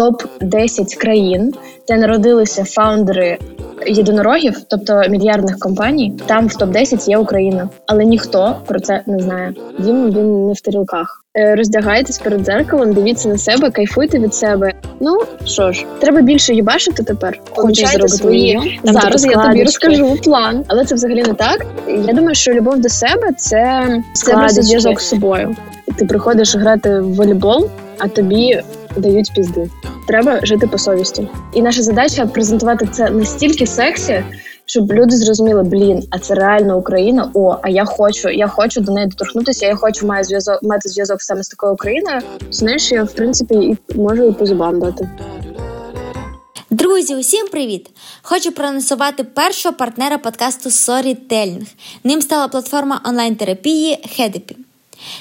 топ 10 країн, де народилися фаундери єдинорогів, тобто мільярдних компаній. Там в топ 10 є Україна, але ніхто про це не знає. Дім він не в тарілках. Е, роздягайтесь перед дзеркалом, дивіться на себе, кайфуйте від себе. Ну що ж, треба більше їбашити тепер. Помічайте свої Там зараз. Я тобі розкажу план, але це взагалі не так. Я думаю, що любов до себе це, це зв'язок з собою. Ти приходиш грати в волейбол, а тобі дають пізди. Треба жити по совісті. І наша задача презентувати це настільки сексі, щоб люди зрозуміли, блін, а це реально Україна. О, а я хочу, я хочу до неї доторкнутися. Я хочу маю зв'язок мати зв'язок саме з такою Україною. Знаєш, я в принципі і можу і по зубам дати. Друзі, усім привіт! Хочу проанонсувати першого партнера подкасту Storytelling. Ним стала платформа онлайн-терапії Хедепі.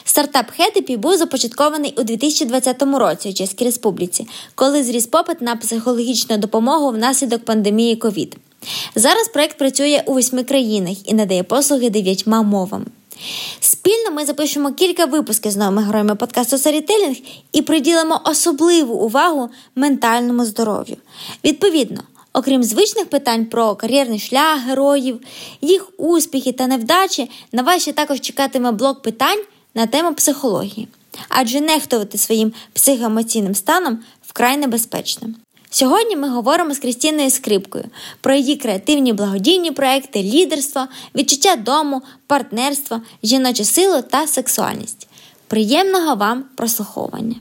Стартап Хедепі був започаткований у 2020 році у Чеській Республіці, коли зріс попит на психологічну допомогу внаслідок пандемії ковід. Зараз проект працює у восьми країнах і надає послуги дев'ятьма мовами. Спільно ми запишемо кілька випусків з новими героями подкасту Storytelling і приділимо особливу увагу ментальному здоров'ю. Відповідно, окрім звичних питань про кар'єрний шлях героїв, їх успіхи та невдачі, на вас ще також чекатиме блок питань на тему психології, адже нехтувати своїм психоемоційним станом вкрай небезпечно. Сьогодні ми говоримо з Крістіною Скрипкою про її креативні благодійні проекти, лідерство, відчуття дому, партнерство, жіночу силу та сексуальність. Приємного вам прослуховування!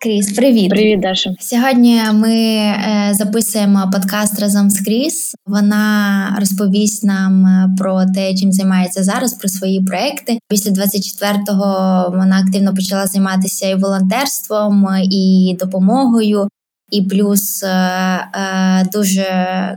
Кріс, привіт. Привіт, Даша. Сьогодні ми е, записуємо подкаст разом з Кріс. Вона розповість нам е, про те, чим займається зараз, про свої проекти. Після 24-го вона активно почала займатися і волонтерством, і допомогою. І плюс е, е, дуже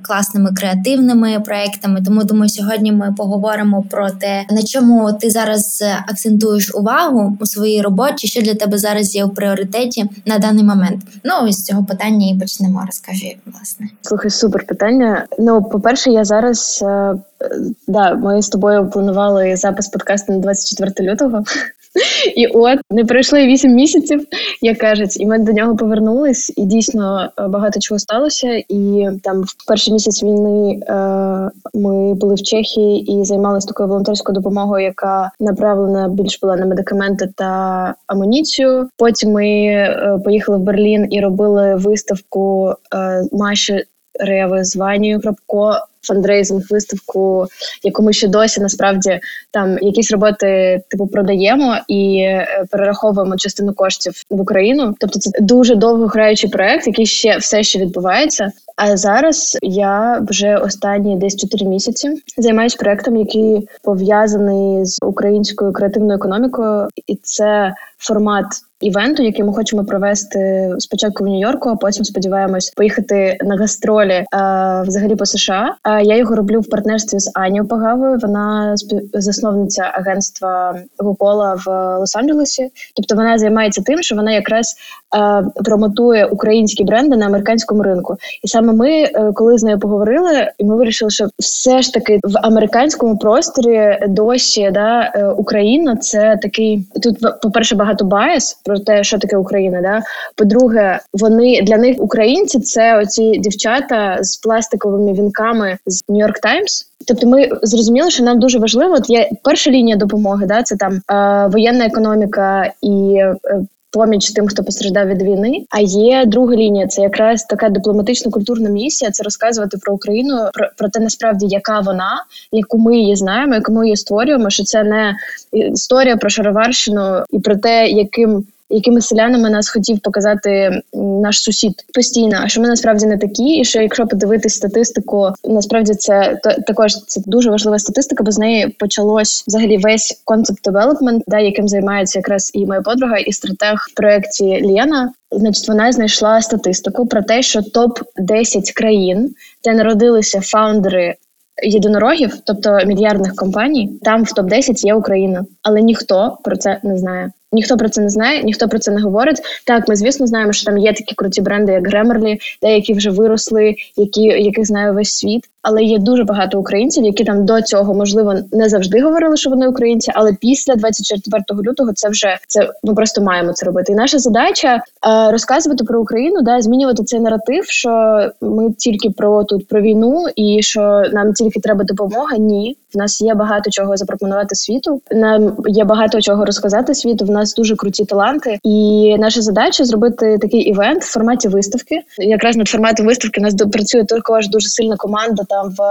класними креативними проектами. Тому думаю, сьогодні ми поговоримо про те, на чому ти зараз акцентуєш увагу у своїй роботі, що для тебе зараз є в пріоритеті на даний момент. Ну ось з цього питання і почнемо. Розкажи, власне. Слухай, супер питання. Ну, по-перше, я зараз е, да, ми з тобою планували запис подкасту на 24 лютого. І от не пройшло і 8 місяців, як кажуть, і ми до нього повернулись, і дійсно е, багато чого сталося. І там в перший місяць війни е, ми були в Чехії і займалися такою волонтерською допомогою, яка направлена більш була на медикаменти та амуніцію. Потім ми е, поїхали в Берлін і робили виставку е, Маші Реви з Ванією Крапко. Фандрейзинг, виставку, яку ми ще досі насправді там якісь роботи типу продаємо і е, перераховуємо частину коштів в Україну. Тобто це дуже довгограючий проект, який ще все ще відбувається. А зараз я вже останні десь 4 місяці займаюся проектом, який пов'язаний з українською креативною економікою, і це формат. Івенту, який ми хочемо провести спочатку в Нью-Йорку, а потім сподіваємось поїхати на гастролі е, взагалі по США. А я його роблю в партнерстві з Анією Пагавою. Вона засновниця агентства Gocola в Лос-Анджелесі. Тобто вона займається тим, що вона якраз е, промотує українські бренди на американському ринку. І саме ми, е, коли з нею поговорили, і ми вирішили, що все ж таки в американському просторі досі да е, Україна це такий тут, по перше, багато bias про те, що таке Україна. Да? По-друге, вони для них українці це оці дівчата з пластиковими вінками з Нью-Йорк Таймс. Тобто, ми зрозуміли, що нам дуже важливо. От є перша лінія допомоги, да це там е, воєнна економіка і. Е, Поміч тим, хто постраждав від війни. А є друга лінія. Це якраз така дипломатична культурна місія. Це розказувати про Україну, про, про те, насправді, яка вона, яку ми її знаємо, яку ми її створюємо. Що це не історія про Шароварщину і про те, яким якими селянами нас хотів показати наш сусід постійно, що ми насправді не такі, і що якщо подивитись статистику, насправді це та- також це дуже важлива статистика, бо з неї почалось взагалі весь концепт девелопмент, да, яким займається якраз і моя подруга, і стратег в проєкті Лєна. Значить, вона знайшла статистику про те, що топ 10 країн, де народилися фаундери єдинорогів, тобто мільярдних компаній, там в топ 10 є Україна, але ніхто про це не знає. Ніхто про це не знає, ніхто про це не говорить. Так, ми звісно знаємо, що там є такі круті бренди, як Grammarly, деякі вже виросли, які яких знає весь світ. Але є дуже багато українців, які там до цього можливо не завжди говорили, що вони українці, але після 24 лютого це вже це ми просто маємо це робити. І наша задача е, розказувати про Україну, да змінювати цей наратив, що ми тільки про тут про війну, і що нам тільки треба допомога. Ні, в нас є багато чого запропонувати світу. Нам є багато чого розказати світу. В нас дуже круті таланти, і наша задача зробити такий івент в форматі виставки. Якраз над форматом виставки у нас працює також дуже сильна команда. Там в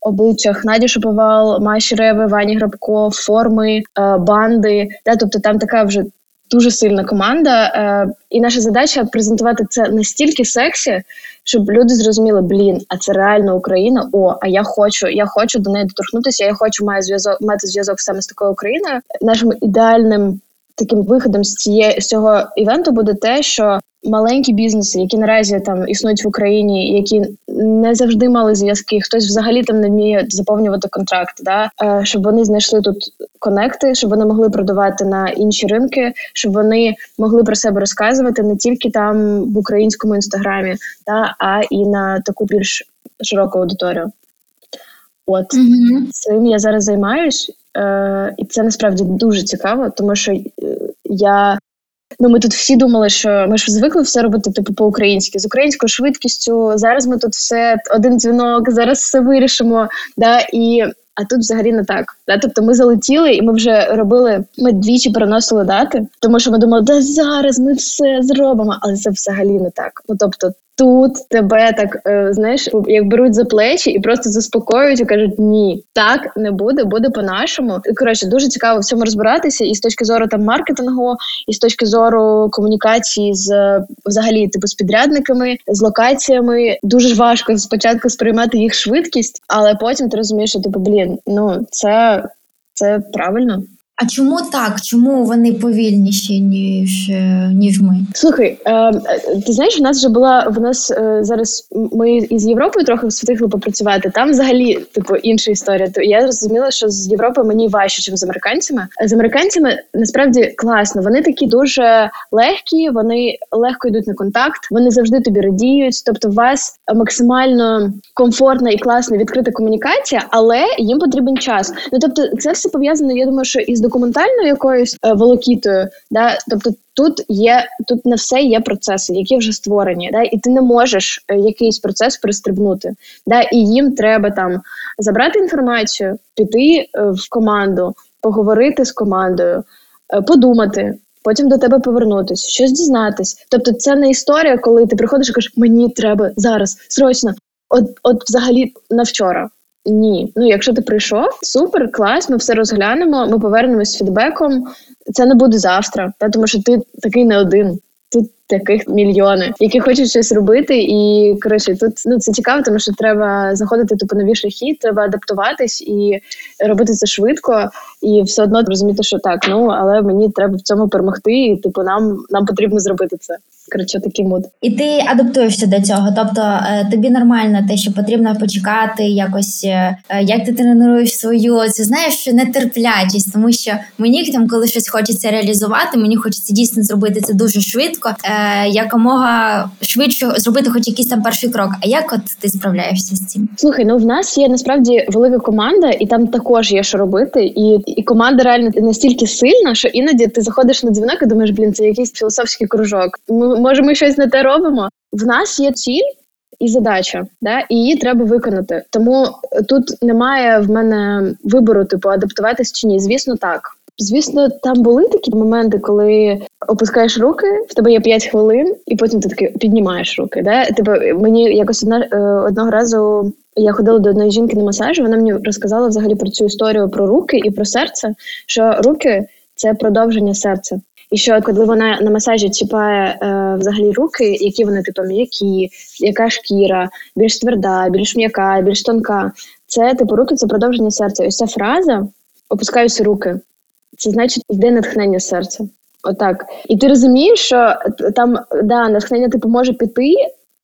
обличчях Наді Шоповал, Маші Реви, Вані Грабко, форми, е, банди. Да, тобто там така вже дуже сильна команда. Е, і наша задача презентувати це настільки сексі, щоб люди зрозуміли, блін, а це реально Україна. О, а я хочу, я хочу до неї доторкнутися. Я хочу маю зв'язок мати зв'язок саме з такою Україною. Нашим ідеальним таким виходом з цієї з цього івенту буде те, що маленькі бізнеси, які наразі там існують в Україні, які не завжди мали зв'язки, хтось взагалі там не вміє заповнювати контракт, да? Е, щоб вони знайшли тут конекти, щоб вони могли продавати на інші ринки, щоб вони могли про себе розказувати не тільки там в українському інстаграмі, да, а і на таку більш широку аудиторію. От. Mm цим я зараз займаюсь, е, і це насправді дуже цікаво, тому що е, я. Ну, ми тут всі думали, що ми ж звикли все робити типу по-українськи з українською швидкістю. Зараз ми тут все один дзвінок, зараз все вирішимо. Да, І а тут взагалі не так. Да? Тобто ми залетіли, і ми вже робили. Ми двічі переносили дати, тому що ми думали, да зараз ми все зробимо, але це взагалі не так. Ну тобто, тут тебе так е, знаєш, як беруть за плечі і просто заспокоюють і кажуть, ні, так не буде, буде по-нашому. Коротше, дуже цікаво в цьому розбиратися, і з точки зору там маркетингу, і з точки зору комунікації з взагалі типу з підрядниками, з локаціями. Дуже важко спочатку сприймати їх швидкість, але потім ти розумієш, що типу, блін, ну це, це правильно. А чому так? Чому вони повільніші ніж е, ніж ми? Слухай, е, ти знаєш, у нас вже була в нас е, зараз. Ми із Європою трохи встигли попрацювати. Там взагалі типу інша історія. То я зрозуміла, що з Європою мені важче, ніж з американцями. З американцями насправді класно. Вони такі дуже легкі, вони легко йдуть на контакт, вони завжди тобі радіють. Тобто, у вас максимально комфортна і класна відкрита комунікація, але їм потрібен час. Ну тобто, це все пов'язано. Я думаю, що із документальною якоюсь е, волокітою, да, тобто тут є тут не все є процеси, які вже створені, да, і ти не можеш е, якийсь процес пристрибнути. Да, І їм треба там забрати інформацію, піти е, в команду, поговорити з командою, подумати. Потім до тебе повернутися, щось дізнатись. Тобто, це не історія, коли ти приходиш і кажеш, мені треба зараз, срочно. От, от взагалі на вчора. Ні, ну якщо ти прийшов, супер, клас, ми все розглянемо. Ми повернемось з фідбеком. Це не буде завтра, та тому що ти такий не один. Тут таких мільйони, які хочуть щось робити, і коротше, тут ну це цікаво, тому що треба заходити типу нові шляхи, треба адаптуватись і робити це швидко, і все одно розуміти, що так, ну але мені треба в цьому перемогти, і типу нам нам потрібно зробити це. Коротше, такий мод. І ти адаптуєшся до цього. Тобто е, тобі нормально те, що потрібно почекати, якось е, як ти тренуєш свою цю знаєш нетерплячість, тому що мені там, коли щось хочеться реалізувати, мені хочеться дійсно зробити це дуже швидко, е, якомога швидше зробити, хоч якийсь там перший крок. А як от ти справляєшся з цим? Слухай, ну в нас є насправді велика команда, і там також є що робити. І і команда реально настільки сильна, що іноді ти заходиш на дзвінок і думаєш, блін, це якийсь філософський кружок. Ми може ми щось не те робимо. В нас є ціль і задача, да, і її треба виконати. Тому тут немає в мене вибору, типу, адаптуватись чи ні. Звісно, так. Звісно, там були такі моменти, коли опускаєш руки, в тебе є 5 хвилин, і потім ти таки піднімаєш руки. Да? Типу, мені якось одна е, одного разу я ходила до одної жінки на масаж, вона мені розказала взагалі про цю історію про руки і про серце. Що руки це продовження серця. І що коли вона на масажі чіпає е, взагалі руки, які вони типу м'які, яка шкіра, більш тверда, більш м'яка, більш тонка. Це типу руки це продовження серця. Ось ця фраза опускаються руки. Це значить йде натхнення серця. Отак. І ти розумієш, що там да, натхнення типу може піти,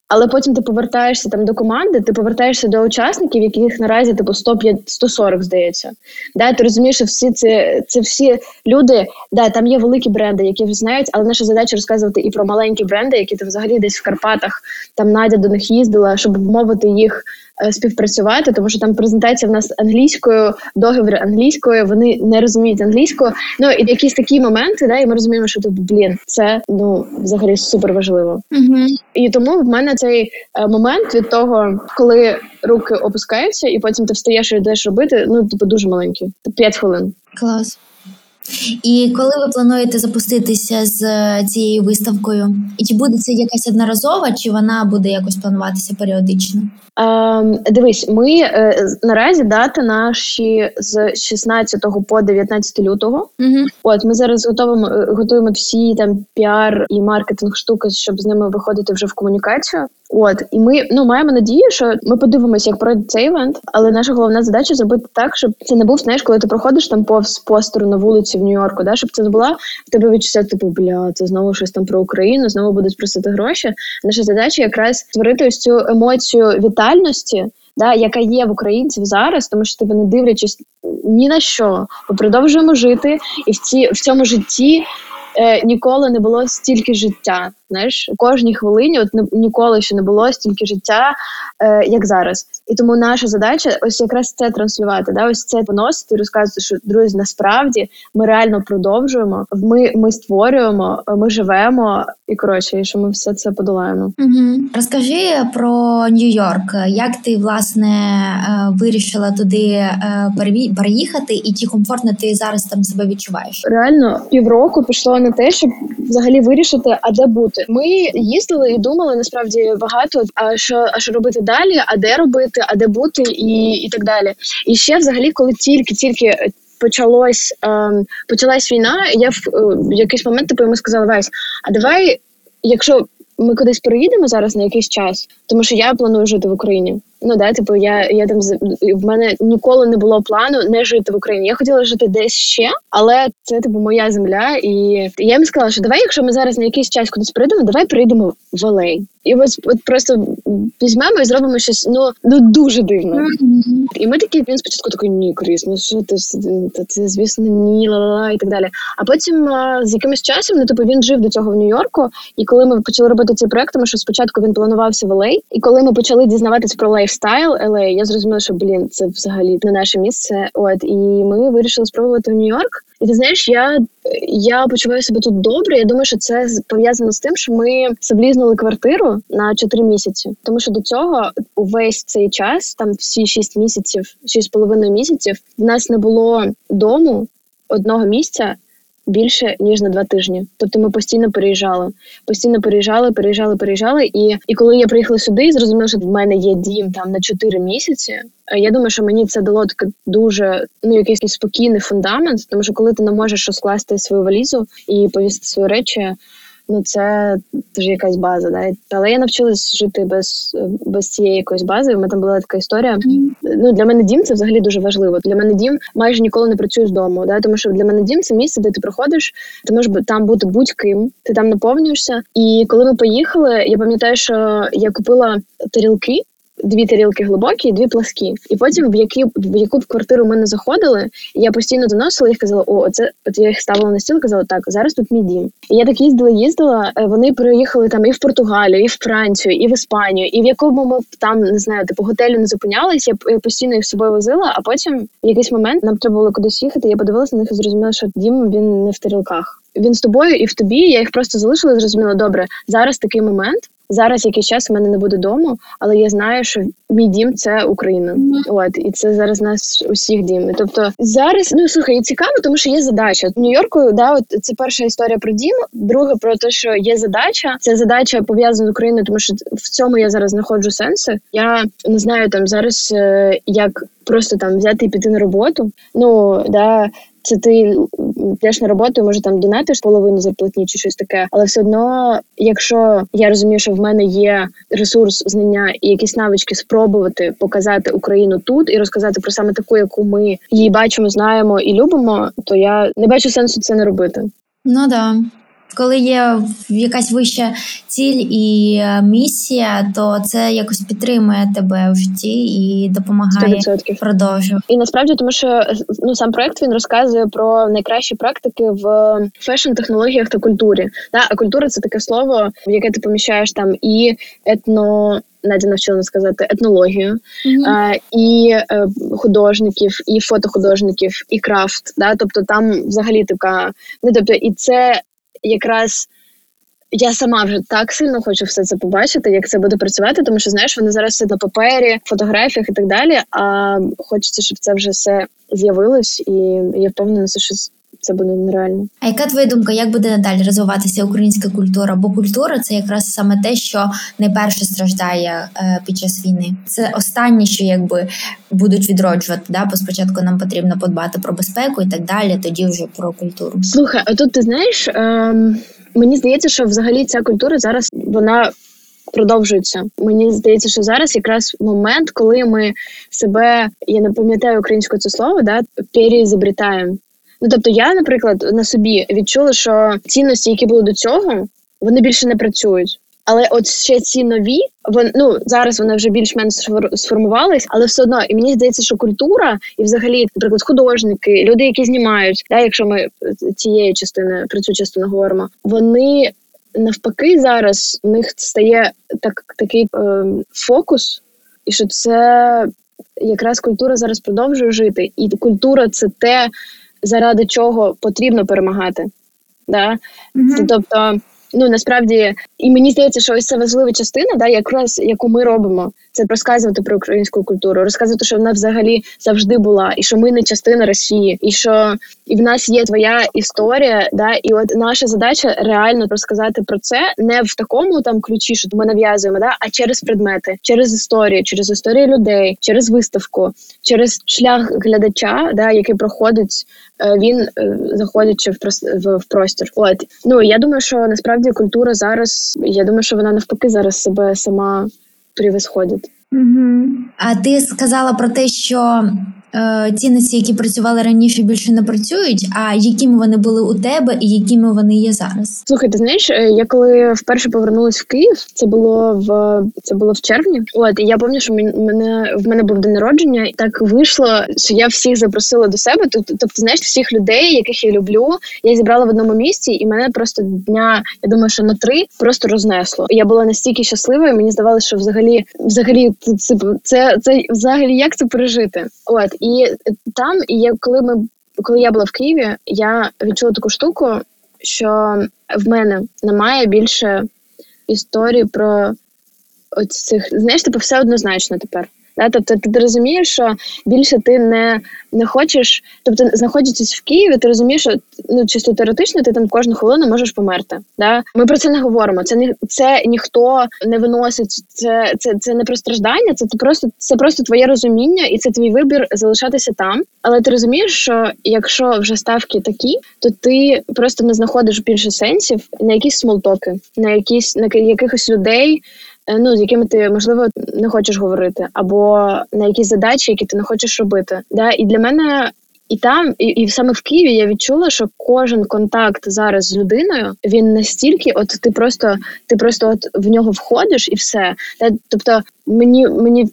Але потім ти повертаєшся там до команди, ти повертаєшся до учасників, яких наразі типу 105, 140, здається. Да, Ти розумієш, що всі це це всі люди, да, там є великі бренди, які вже знають, але наша задача розказувати і про маленькі бренди, які ти взагалі десь в Карпатах там Надя до них їздила, щоб вмовити їх співпрацювати, тому що там презентація в нас англійською, договір англійською, вони не розуміють англійську. Ну і якісь такі моменти, да, і ми розуміємо, що типу, блін, це ну взагалі супер важливо. Угу. І тому в мене цей е, момент від того, коли руки опускаються, і потім ти встаєш і йдеш робити. Ну типу дуже маленький, п'ять хвилин. Клас. І коли ви плануєте запуститися з е, цією виставкою? І чи буде це якась одноразова, чи вона буде якось плануватися періодично? Ем, Дивись, ми е, наразі дати наші з 16 по 19 лютого. Угу. От ми зараз готуємо е, готуємо всі там піар і маркетинг штуки, щоб з ними виходити вже в комунікацію. От і ми ну маємо надію, що ми подивимося, як пройде цей івент. Але наша головна задача зробити так, щоб це не був знаєш, коли ти проходиш там повз постеру на вулиці в Нью-Йорку, да, щоб це не була в тебе відчуття, типу, бля, це знову щось там про Україну, знову будуть просити гроші. Наша задача якраз створити ось цю емоцію вітальності. Да, яка є в українців зараз, тому що тебе не дивлячись ні на що, ми продовжуємо жити, і в ці в цьому житті е, ніколи не було стільки життя. Знаєш, у кожній хвилині от ніколи ще не було стільки життя, е, як зараз. І тому наша задача ось якраз це транслювати. Да, ось це поносити, і розказувати, що друзі, насправді ми реально продовжуємо. Ми ми створюємо, ми живемо і коротше, і що ми все це подолаємо. Угу. Розкажи про Нью-Йорк. Як ти власне е, вирішила туди е, переїхати, і чи комфортно ти зараз там себе відчуваєш? Реально півроку пішло на те, щоб взагалі вирішити, а де бути. Ми їздили і думали насправді багато. А що а що робити далі? А де робити, а де бути, і і так далі. І ще, взагалі, коли тільки-тільки. Почалось ем, почалась війна. Я в, е, в якийсь момент типу йому сказала Вась, а давай, якщо ми кудись переїдемо зараз на якийсь час, тому що я планую жити в Україні. Ну да, типу, я я там в мене ніколи не було плану не жити в Україні. Я хотіла жити десь ще, але це типу моя земля. І я їм сказала, що давай, якщо ми зараз на якийсь час кудись прийдемо, давай прийдемо в Алей. І ось от просто візьмемо і зробимо щось ну ну дуже дивно. І ми такі він спочатку такий ні, Кріс, ну що ти це, це звісно, ні, ла-ла-ла і так далі. А потім з якимось часом, ну типу він жив до цього в Нью-Йорку. І коли ми почали робити цей проект, тому що спочатку він планувався в LA, і коли ми почали дізнаватися про лайфстайл LA, я зрозуміла, що блін, це взагалі не наше місце. От і ми вирішили спробувати в Нью-Йорк. І ти знаєш, я я почуваю себе тут добре. Я думаю, що це пов'язано з тим, що ми забукнули квартиру на 4 місяці. Тому що до цього увесь цей час, там всі 6 місяців, 6,5 місяців, в нас не було дому одного місця. Більше ніж на два тижні, тобто ми постійно переїжджали, постійно переїжджали, переїжджали, переїжджали. І і коли я приїхала сюди, і зрозуміла, що в мене є дім там на чотири місяці. Я думаю, що мені це дало таке дуже ну якийсь спокійний фундамент, тому що коли ти не можеш розкласти свою валізу і повісти свої речі ну це вже якась база. Да? Але я навчилась жити без без цієї якоїсь бази. У мене там була така історія. Ну для мене дім це взагалі дуже важливо. Для мене дім майже ніколи не працює з дому. Да? Тому що для мене дім це місце, де ти приходиш, ти можеш там бути будь-ким, ти там наповнюєшся. І коли ми поїхали, я пам'ятаю, що я купила тарілки дві тарілки глибокі, дві пласкі. І потім, в які в яку б квартиру ми не заходили, я постійно доносила їх казала: О, це от я їх ставила на стіл, казала, так, зараз тут мій дім. І я так їздила, їздила. Е, вони приїхали там і в Португалію, і в Францію, і в Іспанію, і в якому ми там не знаю, типу готелю не зупинялись. Я постійно їх з собою возила. А потім в якийсь момент нам треба було кудись їхати. Я подивилася на них і зрозуміла, що дім він не в тарілках. Він з тобою і в тобі. Я їх просто залишила. і Зрозуміла, добре. Зараз такий момент. Зараз якийсь час у мене не буде дому, але я знаю, що мій дім це Україна. Mm-hmm. От і це зараз нас усіх дім. Тобто зараз ну слухай, цікаво, тому що є задача в Нью-Йорку. Да, от це перша історія про дім. Друге про те, що є задача. Це задача пов'язана з Україною, тому що в цьому я зараз знаходжу сенси. Я не знаю там зараз, е, як просто там взяти і піти на роботу. Ну да, це ти йдеш на роботу, може там донатиш половину зарплатні чи щось таке, але все одно, якщо я розумію, що в мене є ресурс, знання і якісь навички спробувати показати Україну тут і розказати про саме таку, яку ми її бачимо, знаємо і любимо, то я не бачу сенсу це не робити. Ну да. Коли є якась вища ціль і е, місія, то це якось підтримує тебе в житті і допомагає 100%. продовжувати. І насправді, тому що ну сам проект він розказує про найкращі практики в фешн-технологіях та культурі. Да? А культура це таке слово, в яке ти поміщаєш там і етно. Надя навчила сказати етнологію mm-hmm. а, і е, художників, і фотохудожників, і крафт. Да? Тобто там взагалі така, ну тобто, і це якраз. Я сама вже так сильно хочу все це побачити, як це буде працювати, тому що знаєш, вони зараз все на папері, фотографіях і так далі. А хочеться, щоб це вже все з'явилось, і я впевнена, що це буде нереально. А яка твоя думка, як буде надалі розвиватися українська культура? Бо культура це якраз саме те, що найперше страждає е, під час війни. Це останнє, що якби будуть відроджувати. Да? Бо спочатку нам потрібно подбати про безпеку і так далі. Тоді вже про культуру. Слухай, а тут ти знаєш, е, мені здається, що взагалі ця культура зараз вона. Продовжується. Мені здається, що зараз якраз момент, коли ми себе, я не пам'ятаю українською це слово, да переізобретаємо. Ну тобто, я, наприклад, на собі відчула, що цінності, які були до цього, вони більше не працюють. Але от ще ці нові, вон, ну зараз вони вже більш-менш сформувались, але все одно і мені здається, що культура і, взагалі, наприклад, художники, люди, які знімають, да, якщо ми цієї частини про цю частину говоримо, вони навпаки зараз у них стає так такий е, фокус, і що це якраз культура зараз продовжує жити, і культура це те заради чого потрібно перемагати. Да? Mm-hmm. Тобто, ну насправді, і мені здається, що ось це важлива частина, да, якраз яку ми робимо, це розказувати про українську культуру, розказувати, що вона взагалі завжди була, і що ми не частина Росії, і що і в нас є твоя історія. Да, І от наша задача реально розказати про це не в такому там ключі, що ми нав'язуємо, да, а через предмети, через історію, через історію людей, через виставку, через шлях глядача, да, який проходить. Е, він е, заходячи в в, простір. От ну я думаю, що насправді культура зараз. Я думаю, що вона навпаки зараз себе сама превосходить. Угу. А ти сказала про те, що цінності, які працювали раніше, більше не працюють. А якими вони були у тебе, і якими вони є зараз? Слухай, ти знаєш, е, я коли вперше повернулась в Київ, це було в це було в червні. От і я пам'ятаю, що мене в мене був день народження, і так вийшло, що я всіх запросила до себе. Тобто, знаєш, всіх людей, яких я люблю, я зібрала в одному місці, і мене просто дня, я думаю, що на три просто рознесло. Я була настільки щаслива, і мені здавалося, що взагалі, взагалі, це це, це взагалі як це пережити? От і там, я, коли ми коли я була в Києві, я відчула таку штуку, що в мене немає більше історії про цих, знаєш, типу, все однозначно тепер. Да? Тобто ти розумієш, що більше ти не не хочеш, тобто, знаходячись в Києві, ти розумієш, що ну чисто теоретично ти там кожну хвилину можеш померти. Да? Ми про це не говоримо. Це не це ніхто не виносить. Це це, це не про страждання, це ти просто це просто твоє розуміння, і це твій вибір залишатися там. Але ти розумієш, що якщо вже ставки такі, то ти просто не знаходиш більше сенсів на якісь смолтоки, на якісь на якихось людей. Е, ну з якими ти можливо не хочеш говорити, або на якісь задачі, які ти не хочеш робити. Да? І для мене. І там, і, і саме в Києві я відчула, що кожен контакт зараз з людиною він настільки, от ти просто ти просто от в нього входиш і все. Тобто мені мені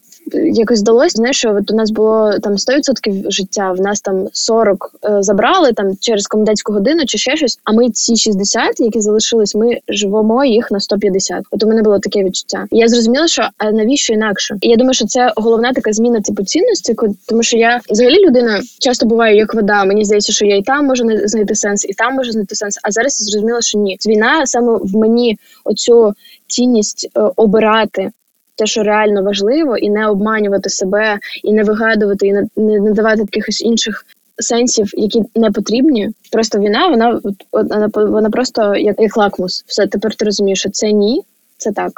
якось вдалося, знаєш, що от у нас було там 100% життя, в нас там 40 е, забрали там через комендантську годину чи ще щось. А ми ці 60, які залишились, ми живемо їх на 150. От у мене було таке відчуття. Я зрозуміла, що а навіщо інакше? І я думаю, що це головна така зміна типу цінності, тому що я взагалі людина часто буваю як вода. Мені здається, що я і там можу знайти сенс, і там можу знайти сенс. А зараз я зрозуміла, що ні, війна саме в мені оцю цінність е, обирати те, що реально важливо, і не обманювати себе, і не вигадувати, і не, не надавати якихось інших сенсів, які не потрібні. Просто війна, вона вона, вона просто як як лакмус. Все тепер ти розумієш, що це ні, це так,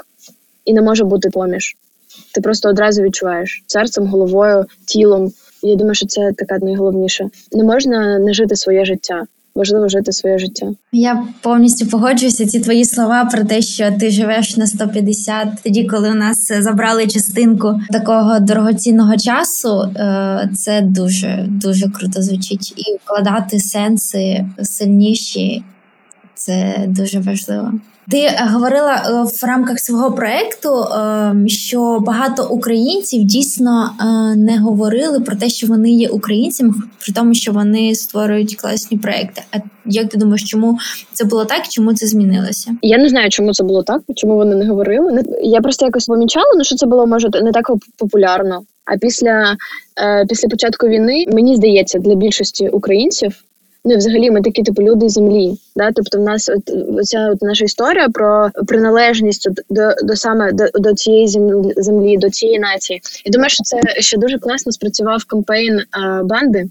і не може бути поміж. Ти просто одразу відчуваєш серцем, головою, тілом. Я думаю, що це така найголовніше. Не можна не жити своє життя важливо жити своє життя. Я повністю погоджуюся. Ці твої слова про те, що ти живеш на 150, тоді, коли у нас забрали частинку такого дорогоцінного часу, е, це дуже дуже круто звучить і вкладати сенси сильніші. Це дуже важливо. Ти е, говорила е, в рамках свого проекту, е, що багато українців дійсно не говорили про те, що вони є українцями, при тому, що вони створюють класні проекти. А як ти думаєш, чому це було так? Чому це змінилося? Я не знаю, чому це було так, чому вони не говорили. Я просто якось помічала, ну що це було може не так популярно. А після, після початку війни мені здається, для більшості українців. Ну взагалі ми такі типу люди землі. Да? Тобто, в нас от ця от наша історія про приналежність до до саме до, до цієї землі, землі, до цієї нації. І думаю, що це ще дуже класно спрацював кампейн а, банди.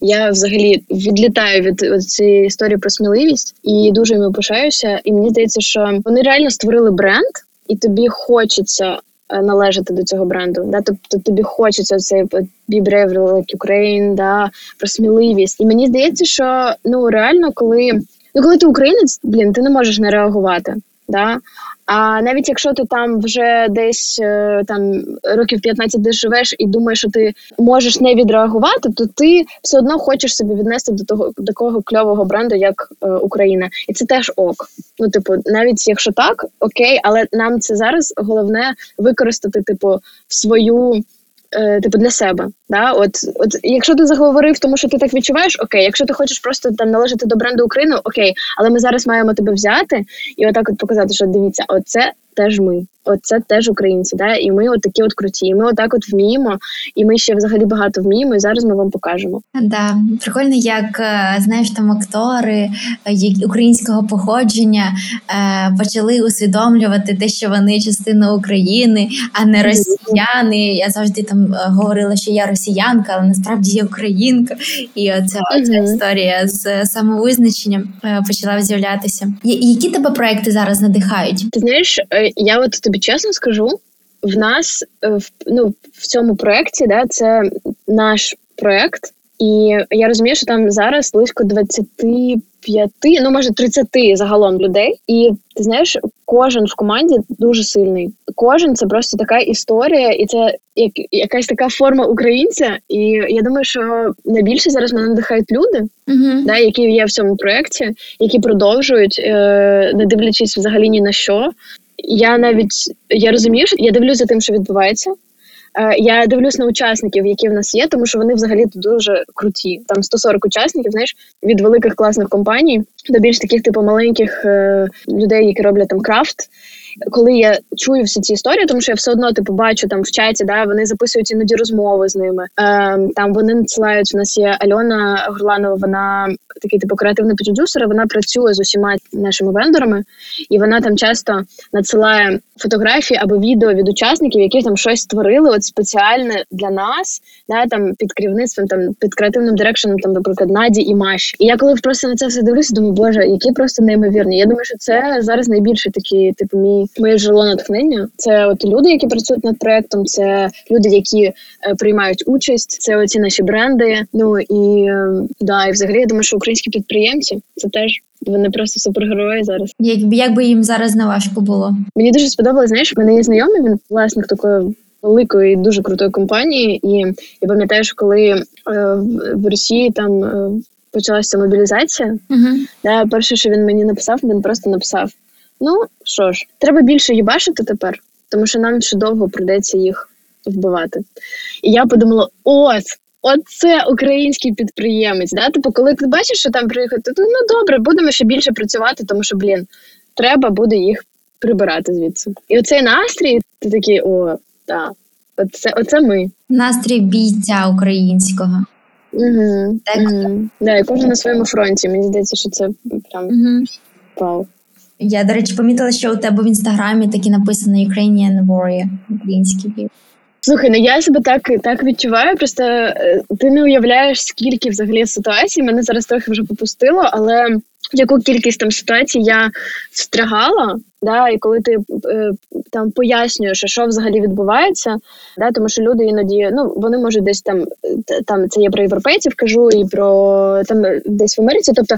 Я взагалі відлітаю від цієї історії про сміливість і дуже йому пишаюся. І мені здається, що вони реально створили бренд, і тобі хочеться належати до цього бренду. Да? Тобто тобі хочеться цей be brave like Ukraine, да? про сміливість. І мені здається, що ну реально, коли ну коли ти українець, блін, ти не можеш не реагувати. Да? А навіть якщо ти там вже десь е, там років 15 де живеш і думаєш, що ти можеш не відреагувати, то ти все одно хочеш собі віднести до того до такого кльового бренду, як е, Україна, і це теж ок. Ну, типу, навіть якщо так, окей, але нам це зараз головне використати, типу, в свою е, типу для себе. Да? От, от якщо ти заговорив, тому що ти так відчуваєш, окей, якщо ти хочеш просто там належати до бренду України, окей, але ми зараз маємо тебе взяти і отак от показати, що дивіться, оце теж ми. Оце теж українці, да, і ми от такі от круті. І Ми отак от вміємо, і ми ще взагалі багато вміємо. І зараз ми вам покажемо. Да, прикольно, як е, знаєш, там актори е, українського походження е, почали усвідомлювати те, що вони частина України, а не росіяни. Я завжди там говорила, що я росіянка, але насправді я українка. І оця, оця історія з самовизначенням почала з'являтися. Які тебе проекти зараз надихають? Ти знаєш, я от тобі чесно скажу, в нас в, ну, в цьому проєкті, да, це наш проєкт, і я розумію, що там зараз близько 25, ну може 30 загалом людей. І ти знаєш, кожен в команді дуже сильний. Кожен це просто така історія, і це як якась така форма українця. І я думаю, що найбільше зараз мене надихають люди, uh-huh. да, які є в цьому проєкті, які продовжують, е, не дивлячись взагалі ні на що. Я навіть я розумію, що я дивлюся за тим, що відбувається. Е, я дивлюсь на учасників, які в нас є, тому що вони взагалі дуже круті. Там 140 учасників, знаєш, від великих класних компаній до більш таких, типу, маленьких е, людей, які роблять там крафт коли я чую всі ці історії, тому що я все одно типу бачу там в чаті, да вони записують іноді розмови з ними. Е, Там вони надсилають. У нас є Альона Горланова. Вона такий типу креативний продюсер. Вона працює з усіма нашими вендорами, і вона там часто надсилає фотографії або відео від учасників, які там щось створили, от спеціальне для нас, да там під керівництвом, там під креативним дирекшеном, там, наприклад, Наді і Маші. І я коли просто на це все дивлюся, думаю, боже, які просто неймовірні. Я думаю, що це зараз найбільше такі, типу, мій моє джерело натхнення. Це от люди, які працюють над проектом, це люди, які е, приймають участь, це оці наші бренди. Ну і е, да, і взагалі я думаю, що українські підприємці це теж. Вони просто супергерої зараз. Як як би їм зараз не важко було? Мені дуже сподобалось. Знаєш, в мене є знайомий, він власник такої великої, і дуже крутої компанії. І я пам'ятаю, що коли е, в Росії там е, почалася мобілізація, uh-huh. да, перше, що він мені написав, він просто написав: Ну що ж, треба більше їбашити тепер, тому що нам ще довго прийдеться їх вбивати. І я подумала: от, оце український підприємець. Да? Типу, коли ти бачиш, що там приїхати, то ну добре, будемо ще більше працювати, тому що, блін, треба буде їх прибирати звідси. І оцей настрій, ти такий, о, так, оце, оце ми. Настрій бійця українського. Угу, так. Угу. Да, і кожен на своєму фронті. Мені здається, що це прям угу. Я, до речі, помітила, що у тебе в інстаграмі такі написано Ukrainian Warrior, український. Слухай, ну я себе так так відчуваю. Просто е, ти не уявляєш, скільки взагалі ситуацій. Мене зараз трохи вже попустило, але яку кількість там ситуацій я встрягала, да, і коли ти е, там пояснюєш, що взагалі відбувається, да, тому що люди іноді ну вони можуть десь там там це є про європейців, кажу, і про там десь в Америці. Тобто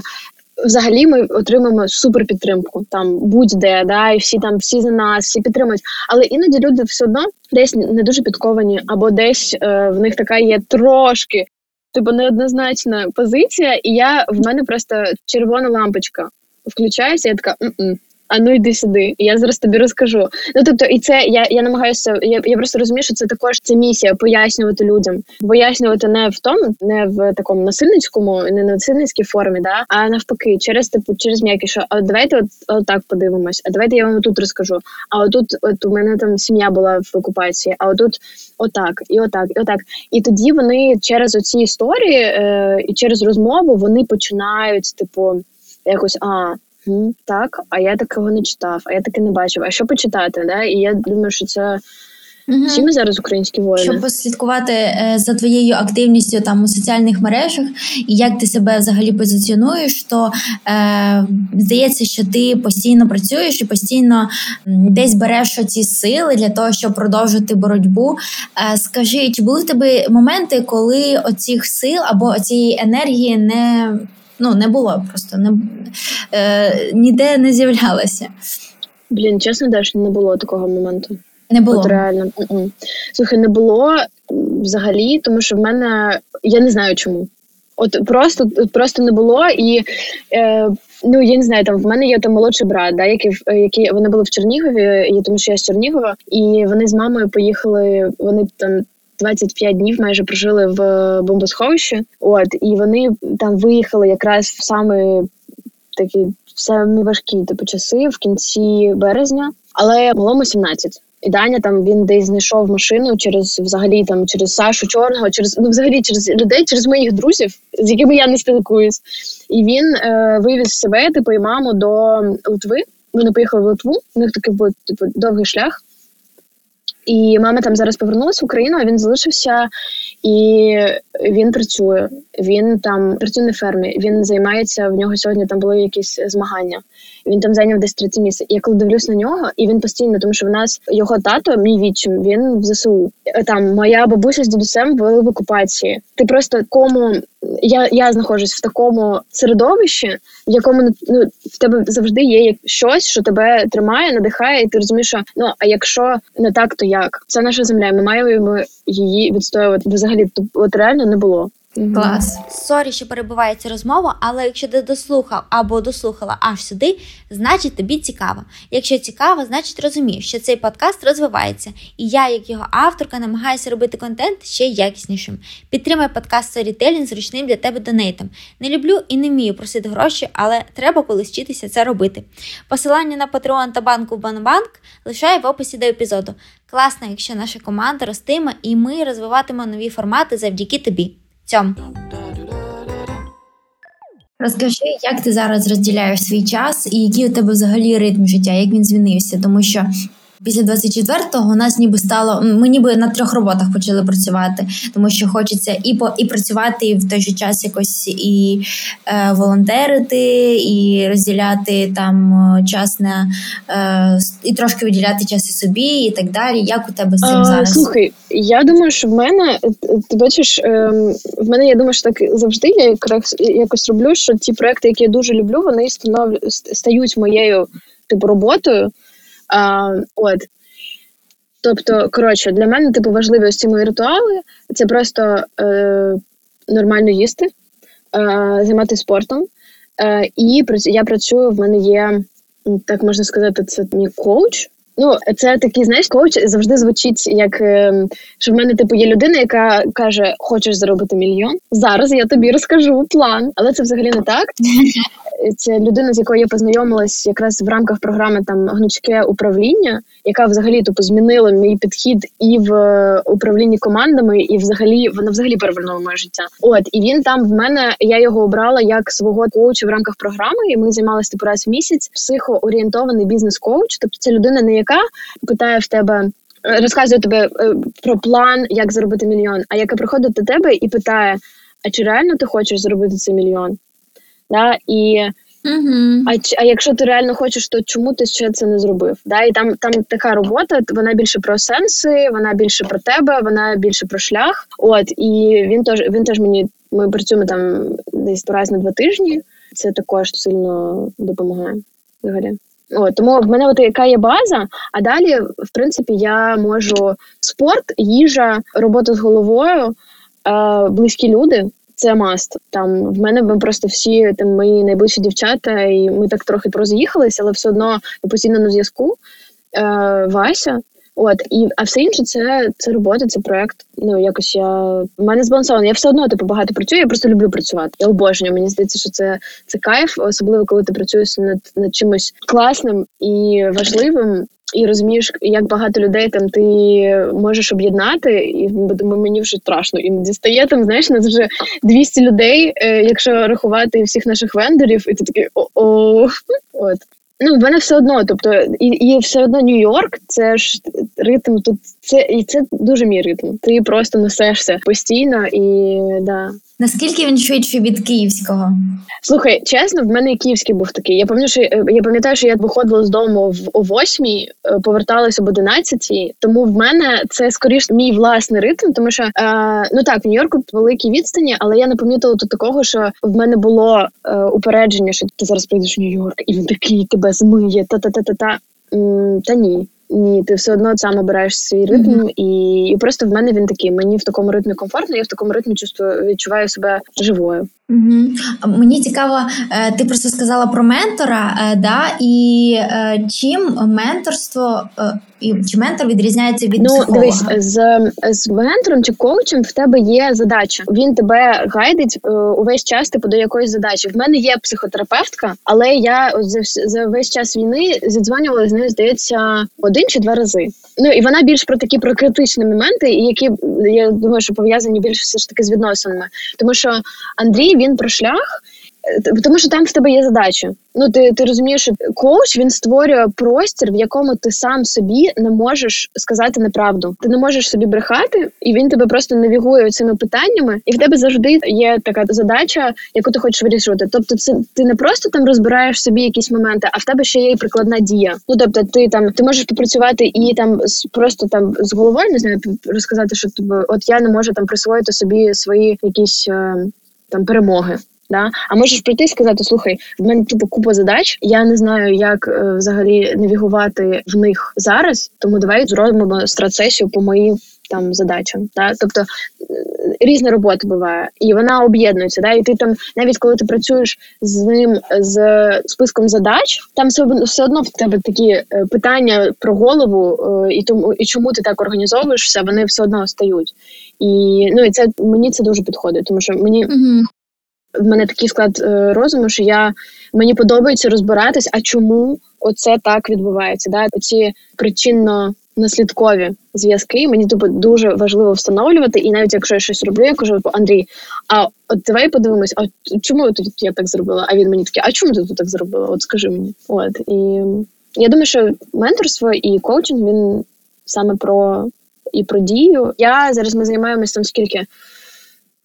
взагалі ми отримаємо супер підтримку там будь-де, да, і всі там всі за нас, всі підтримують. Але іноді люди все одно десь не дуже підковані, або десь е, в них така є трошки. Типу неоднозначна позиція, і я в мене просто червона лампочка включається, я така. М-м а ну йди сюди, я зараз тобі розкажу. Ну тобто, і це я я намагаюся. Я я просто розумію, що це також це місія пояснювати людям, пояснювати не в тому, не в такому насильницькому, не насильницькій формі, да а навпаки, через типу, через м'які, що а давайте от, от так подивимось. А давайте я вам тут розкажу. А отут, от у мене там сім'я була в окупації, а отут отак, і отак, і отак. І тоді вони через оці історії е, і через розмову вони починають, типу, якось а. Так, а я такого не читав, а я таки не бачив. А що почитати? Да? І я думаю, що це Угу. Всі ми зараз українські воїни. Щоб послідкувати е, за твоєю активністю там у соціальних мережах і як ти себе взагалі позиціонуєш, то е, здається, що ти постійно працюєш і постійно десь береш ці сили для того, щоб продовжити боротьбу. Е, Скажи, чи були в тебе моменти, коли оцих сил або цієї енергії не ну не було просто не е, ніде не з'являлося. Блін, чесно, Даш, не було такого моменту. Не було. От реально. Слухай, не було взагалі, тому що в мене я не знаю чому. От просто просто не було і. Е, Ну, я не знаю, там в мене є там молодший брат, да, який які вони були в Чернігові, і тому що я з Чернігова, і вони з мамою поїхали. Вони там 25 днів майже прожили в бомбосховищі. От і вони там виїхали якраз в саме такі самі важкі типу часи в кінці березня, але малому 17. І Даня там він десь знайшов машину через взагалі там через Сашу Чорного, через ну взагалі через людей, через моїх друзів, з якими я не спілкуюсь. І він е, вивіз себе, типу, і маму до Литви. Вони поїхали в Литву. У них такий був типу довгий шлях. І мама там зараз повернулася в Україну, а він залишився і він працює. Він там працює на фермі. Він займається в нього сьогодні. Там були якісь змагання. Він там зайняв десь третє місце. Я коли дивлюсь на нього, і він постійно, тому що в нас його тато, мій відчим, він в ЗСУ. Там моя бабуся з дідусем були в окупації. Ти просто кому я я знаходжусь в такому середовищі, в якому ну в тебе завжди є щось, що тебе тримає, надихає, і ти розумієш, що ну а якщо не так, то як це наша земля? Ми маємо її відстоювати. Взагалі, от реально не було. Клас. Sorry, що перебувається розмова, але якщо ти дослухав або дослухала аж сюди, значить тобі цікаво. Якщо цікаво, значить розумієш, що цей подкаст розвивається, і я, як його авторка, намагаюся робити контент ще якіснішим. Підтримай подкаст Storytelling зручним для тебе донейтом. Не люблю і не вмію просити гроші, але треба колись вчитися це робити. Посилання на Patreon та банку Банбанк лишаю в описі до епізоду. Класно, якщо наша команда ростиме і ми розвиватимемо нові формати завдяки тобі. Цьом. Розкажи, як ти зараз розділяєш свій час і який у тебе взагалі ритм життя, як він змінився? Тому що Після 24-го у нас ніби стало. Ми ніби на трьох роботах почали працювати, тому що хочеться і по і працювати, і в той же час якось і е, волонтерити, і розділяти там е, час на е, і трошки виділяти час і собі, і так далі. Як у тебе з цим а, зараз? Слухай, я думаю, що в мене ти бачиш, е, в мене я думаю, що так завжди я якось роблю, що ті проекти, які я дуже люблю, вони станов стають моєю типу роботою. А, От. Тобто, коротше, для мене типу важливі ось ці мої ритуали. Це просто е, нормально їсти, е, займатися спортом. Е, І я працюю, в мене є, так можна сказати, це мій коуч. Ну, це такий, знаєш, коуч завжди звучить як е, що в мене типу є людина, яка каже: Хочеш заробити мільйон? Зараз я тобі розкажу план, але це взагалі не так. Це людина, з якою я познайомилась якраз в рамках програми там гнучке управління, яка взагалі типу, змінила мій підхід і в е, управлінні командами, і взагалі вона взагалі перевернула моє життя. От і він там в мене я його обрала як свого коуча в рамках програми. І ми займалися типу раз в місяць. Психоорієнтований бізнес-коуч. Тобто це людина, не яка питає в тебе. Е, розказує тебе е, про план, як заробити мільйон. А яка приходить до тебе і питає: а чи реально ти хочеш заробити цей мільйон? Да? І Uh-huh. А а якщо ти реально хочеш, то чому ти ще це не зробив? Да? І там там така робота, вона більше про сенси, вона більше про тебе, вона більше про шлях. От і він теж він теж мені ми працюємо там десь раз на два тижні. Це також сильно допомагає взагалі. От, тому в мене от яка є база, а далі, в принципі, я можу спорт, їжа, робота з головою, е, близькі люди це маст. Там в мене ми просто всі там мої найближчі дівчата, і ми так трохи прозаїхалися, але все одно постійно на зв'язку. Е, Вася. От і а все інше це це робота, це проект. Ну якось я в мене збалансовано. Я все одно типу багато працюю. Я просто люблю працювати. Я обожнюю. Мені здається, що це це кайф, особливо коли ти працюєш над над чимось класним і важливим. І розумієш, як багато людей там ти можеш об'єднати, і думаю, мені вже страшно іноді стає там. Знаєш, нас вже 200 людей, е, якщо рахувати всіх наших вендорів, і ти такий о-о. От Ну, в мене все одно, тобто, і і все одно Нью-Йорк, це ж ритм тут. Це і це дуже мій ритм. Ти просто несешся постійно і да. Наскільки він швидший від київського? Слухай, чесно, в мене київський був такий. Я пам'ятаю, що я пам'ятаю, що я виходила з дому в о восьмій, е, поверталася об одинадцятій. Тому в мене це скоріш мій власний ритм, тому що е, ну так в Нью-Йорку великі відстані, але я не помітила тут такого, що в мене було е, упередження, що ти зараз прийдеш в Нью-Йорк, і він такий тебе змиє. Та та та та та та ні. Ні, ти все одно сам обираєш свій ритм, mm-hmm. і і просто в мене він такий. Мені в такому ритмі комфортно, я в такому ритмі чувствую, відчуваю себе живою. Угу. Мені цікаво, е, ти просто сказала про ментора, е, да, і е, чим менторство і чи ментор відрізняється від ну, психолога? дивись, з з ментором чи коучем в тебе є задача. Він тебе гайдить увесь час типу до якоїсь задачі. В мене є психотерапевтка, але я за, за весь час війни зідзвонювала з нею, здається, один чи два рази. Ну і вона більш про такі про критичні моменти, які я думаю, що пов'язані більше все ж таки з відносинами, тому що Андрій він про шлях. Е, тому що там в тебе є задача. Ну ти ти розумієш, що коуч він створює простір, в якому ти сам собі не можеш сказати неправду. Ти не можеш собі брехати, і він тебе просто навігує цими питаннями, і в тебе завжди є така задача, яку ти хочеш вирішувати. Тобто, це ти не просто там розбираєш собі якісь моменти, а в тебе ще є і прикладна дія. Ну тобто, ти там ти можеш попрацювати і там просто там з головою не знаю, розказати, що тобі, от я не можу там присвоїти собі свої якісь. Е, там перемоги. Да? А можеш прийти і сказати: слухай, в мене тупо купа задач. Я не знаю, як е, взагалі навігувати в них зараз. Тому давай зробимо страцесію по моїм там задачам. Да? Тобто е, різна робота буває, і вона об'єднується. Да? І ти там, навіть коли ти працюєш з ним з списком задач, там все, все одно в тебе такі е, питання про голову, е, і тому і чому ти так організовуєш все, вони все одно стають. І ну і це мені це дуже підходить, тому що мені. Угу в мене такий склад е, розуму, що я мені подобається розбиратись, а чому оце так відбувається. Да? Оці причинно наслідкові зв'язки мені тобі типу, дуже важливо встановлювати. І навіть якщо я щось роблю, я кажу типу, Андрій, а от давай подивимось, а чому тут я так зробила? А він мені такий, а чому ти тут так зробила? От скажи мені. От і я думаю, що менторство і коучинг він саме про і про дію. Я зараз ми займаємося там скільки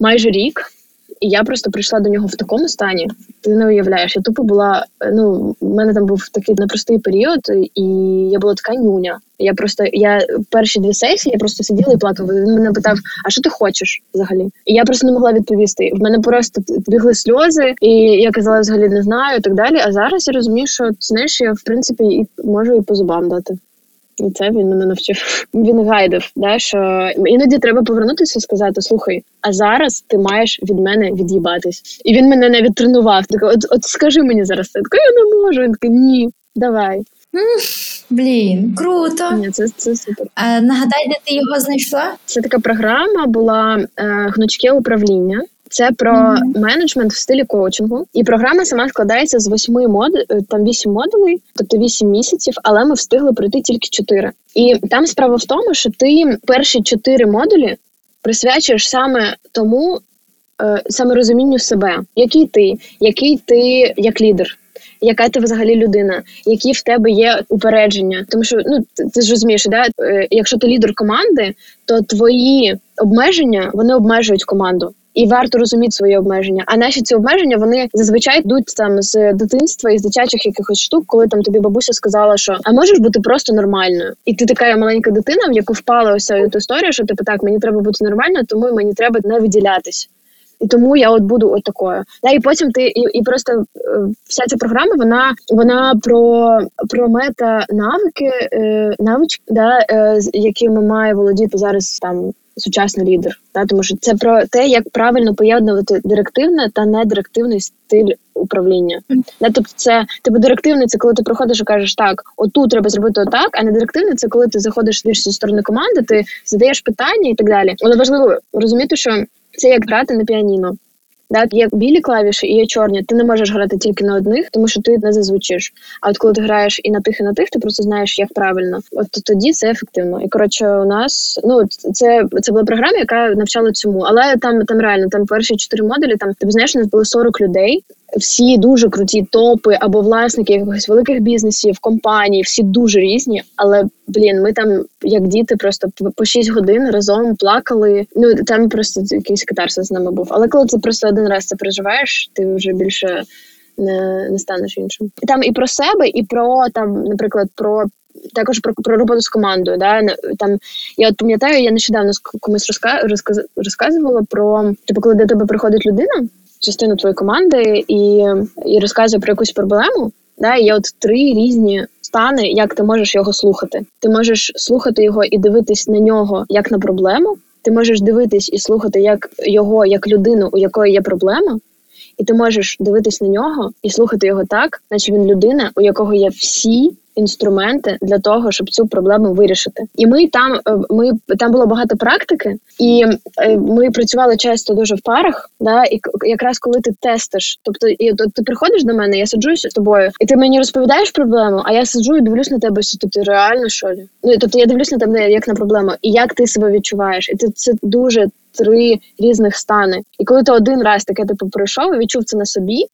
майже рік. І я просто прийшла до нього в такому стані. Ти не уявляєш, я тупо була. Ну, в мене там був такий непростий період, і я була така нюня. Я просто я перші дві сесії я просто сиділа і плакала. Він мене питав: а що ти хочеш взагалі? І я просто не могла відповісти. В мене просто бігли сльози, і я казала, взагалі не знаю, і так далі. А зараз я розумію, що знаєш, я в принципі і можу і по зубам дати. І це він мене навчив. Він гайдив, да, що іноді треба повернутися і сказати: слухай, а зараз ти маєш від мене від'їбатись. І він мене навіть тренував. Так, от от скажи мені зараз це. Я не можу. Він такий, ні, давай. Блін, круто. Ні, Це це супер. А, Нагадай, де ти його знайшла? Це така програма була е, гнучке управління. Це про mm-hmm. менеджмент в стилі коучингу, і програма сама складається з восьми мод е, там вісім модулей, тобто вісім місяців, але ми встигли пройти тільки чотири. І там справа в тому, що ти перші чотири модулі присвячуєш саме тому, е, саме розумінню себе, який ти, який ти як лідер. Яка ти взагалі людина, які в тебе є упередження? Тому що ну ти, ти ж розумієш, да? Е, якщо ти лідер команди, то твої обмеження вони обмежують команду і варто розуміти свої обмеження. А наші ці обмеження вони зазвичай йдуть там з дитинства і з дитячих якихось штук, коли там тобі бабуся сказала, що а можеш бути просто нормальною, і ти така маленька дитина, в яку впала ось ця історія, що типу так, мені треба бути нормальною, тому мені треба не виділятись. І тому я от буду от такою. Да, і потім ти і, і просто е, вся ця програма, вона вона про про мета навики, е, навички, да, е, якими має володіти зараз там сучасний лідер. Да, тому що це про те, як правильно поєднувати директивне та недирективний стиль управління. Да, тобто, це типу директивний, це коли ти приходиш і кажеш, так, отут треба зробити отак, а не директивний це коли ти заходиш зі сторони команди, ти задаєш питання і так далі. Але важливо розуміти, що це як грати на піаніно. Так, є білі клавіші і є чорні. Ти не можеш грати тільки на одних, тому що ти не зазвучиш. А от коли ти граєш і на тих, і на тих, ти просто знаєш, як правильно. От тоді це ефективно. І коротше, у нас ну це це була програма, яка навчала цьому. Але там там реально там перші чотири модулі. Там ти знаєш, у нас було 40 людей всі дуже круті топи або власники якихось великих бізнесів, компаній, всі дуже різні. Але блін, ми там, як діти, просто по 6 годин разом плакали. Ну там просто якийсь катарсис з нами був. Але коли ти просто один раз це переживаєш, ти вже більше не не станеш іншим. Там і про себе, і про там, наприклад, про. Також про про роботу з командою. Да? Там я от пам'ятаю, я нещодавно комусь розказ, розказувала про типу, коли до тебе приходить людина, частину твоєї команди і і розказує про якусь проблему. Да, Є от три різні стани, як ти можеш його слухати. Ти можеш слухати його і дивитись на нього як на проблему. Ти можеш дивитись і слухати як його як людину, у якої є проблема. І ти можеш дивитись на нього і слухати його так, наче він людина, у якого є всі інструменти для того, щоб цю проблему вирішити. І ми там е, ми там було багато практики, і е, ми працювали часто дуже в парах. Да, і якраз коли ти тестиш, тобто і ти приходиш до мене, я саджуюся з тобою, і ти мені розповідаєш проблему, а я сиджу і дивлюсь на тебе, що ти реально що ли? Ну тобто я дивлюсь на тебе як на проблему, і як ти себе відчуваєш, і ти це дуже. Три різних стани, і коли ти один раз таке типу пройшов і відчув це на собі,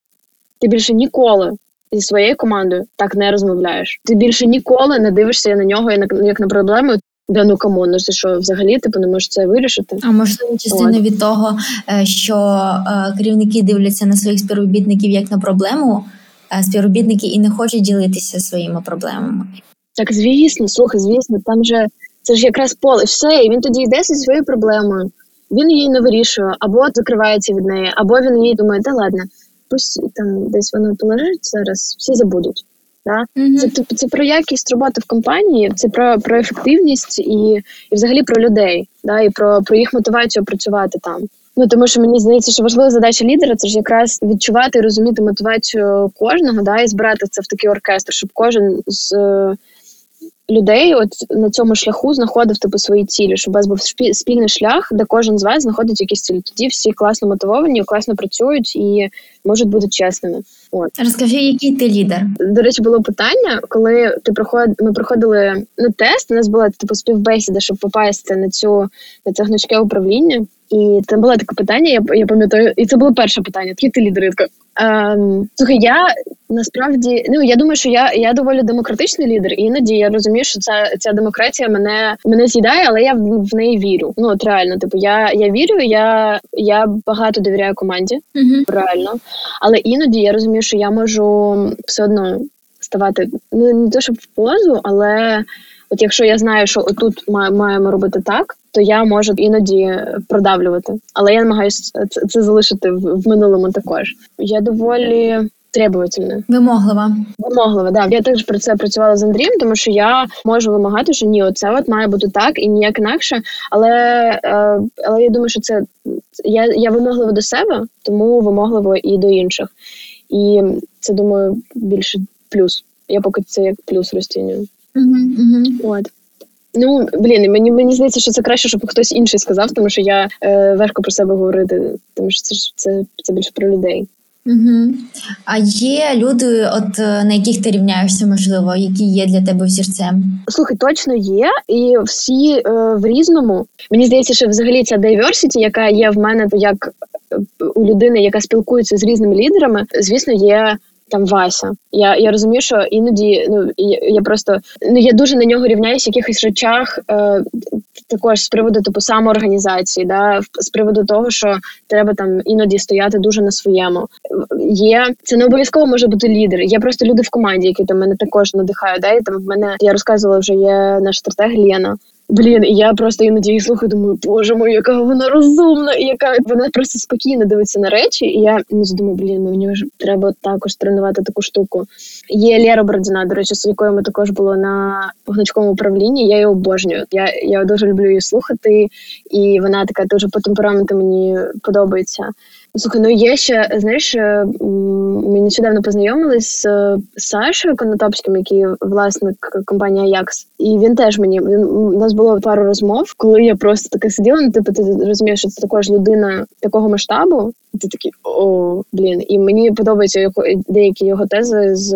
ти більше ніколи зі своєю командою так не розмовляєш. Ти більше ніколи не дивишся на нього як на проблему. Да ну come on, ну це що взагалі типу не можеш це вирішити? А можливо, частина От. від того, е, що е, керівники дивляться на своїх співробітників як на проблему, а співробітники і не хочуть ділитися своїми проблемами. Так, звісно, слухай, звісно, там же це ж якраз поле. Все, і він тоді йде зі своєю проблемою. Він її не вирішує, або закривається від неї, або він їй думає, та ладно, пусть там десь воно полежить зараз, всі забудуть. Да? Mm-hmm. Це це про якість роботи в компанії, це про про ефективність і і взагалі про людей, да? і про про їх мотивацію працювати там. Ну тому що мені здається, що важлива задача лідера це ж якраз відчувати і розуміти мотивацію кожного, да, і збирати це в такий оркестр, щоб кожен з людей от на цьому шляху знаходив типу свої цілі, щоб у вас був спільний шлях, де кожен з вас знаходить якісь цілі. Тоді всі класно мотивовані, класно працюють і можуть бути чесними. От розкажи, який ти лідер? До речі, було питання, коли ти проход... ми проходили ну, тест. У нас була типу співбесіда, щоб попасти на цю на це гнучке управління. І це було таке питання. Я я пам'ятаю, і це було перше питання. Який ти лідеритка? Ем, Слухай, я насправді ну я думаю, що я я доволі демократичний лідер, і іноді я розумію, що ця ця демократія мене мене з'їдає, але я в, в неї вірю. Ну от реально, типу, я я вірю, я я багато довіряю команді, uh-huh. реально. Але іноді я розумію, що я можу все одно ставати ну не то, щоб в позу, але от якщо я знаю, що отут маємо робити так то я можу іноді продавлювати. Але я намагаюся це, це залишити в, в минулому також. Я доволі. Требовательна. Вимоглива. Вимоглива, да. Я теж про це працювала з Андрієм, тому що я можу вимагати, що ні, оце от має бути так і ніяк інакше. Але е, але я думаю, що це я я вимоглива до себе, тому вимогливо і до інших. І це думаю більше плюс. Я поки це як плюс розцінюю. Угу. От. Ну блін, мені мені здається, що це краще, щоб хтось інший сказав, тому що я е, важко про себе говорити, тому що це це, це більше про людей. Угу. А є люди, от е, на яких ти рівняєшся, можливо, які є для тебе взірцем? Слухай, точно є, і всі е, в різному. Мені здається, що взагалі ця diversity, яка є в мене як е, у людини, яка спілкується з різними лідерами, звісно, є там Вася. Я я розумію, що іноді ну я, я просто ну я дуже на нього рівняюсь в якихось речах. Е, також з приводу типу самоорганізації, да, з приводу того, що треба там іноді стояти дуже на своєму. Є це не обов'язково може бути лідер. Є просто люди в команді, які там мене також надихають. Да, і там в мене я розказувала вже є наш стратег Лєна. Блін, я просто іноді її слухаю, думаю, боже мой, яка вона розумна, і яка вона просто спокійно дивиться на речі. І я іноді думаю, блін, мені ж треба також тренувати таку штуку. Є Лера Бородіна, до речі, з якою ми також було на гнучкому управлінні. Я її обожнюю. Я я дуже люблю її слухати, і вона така дуже по темпераменту мені подобається. Слухай, ну є ще, знаєш, е, ми нещодавно познайомились з Сашою Конотопським, який власник компанії Аякс. І він теж мені він у нас було пару розмов, коли я просто така сиділа. Ну, типу, ти розумієш, що це також людина такого масштабу. І ти такий о, блін. І мені подобаються його деякі його тези з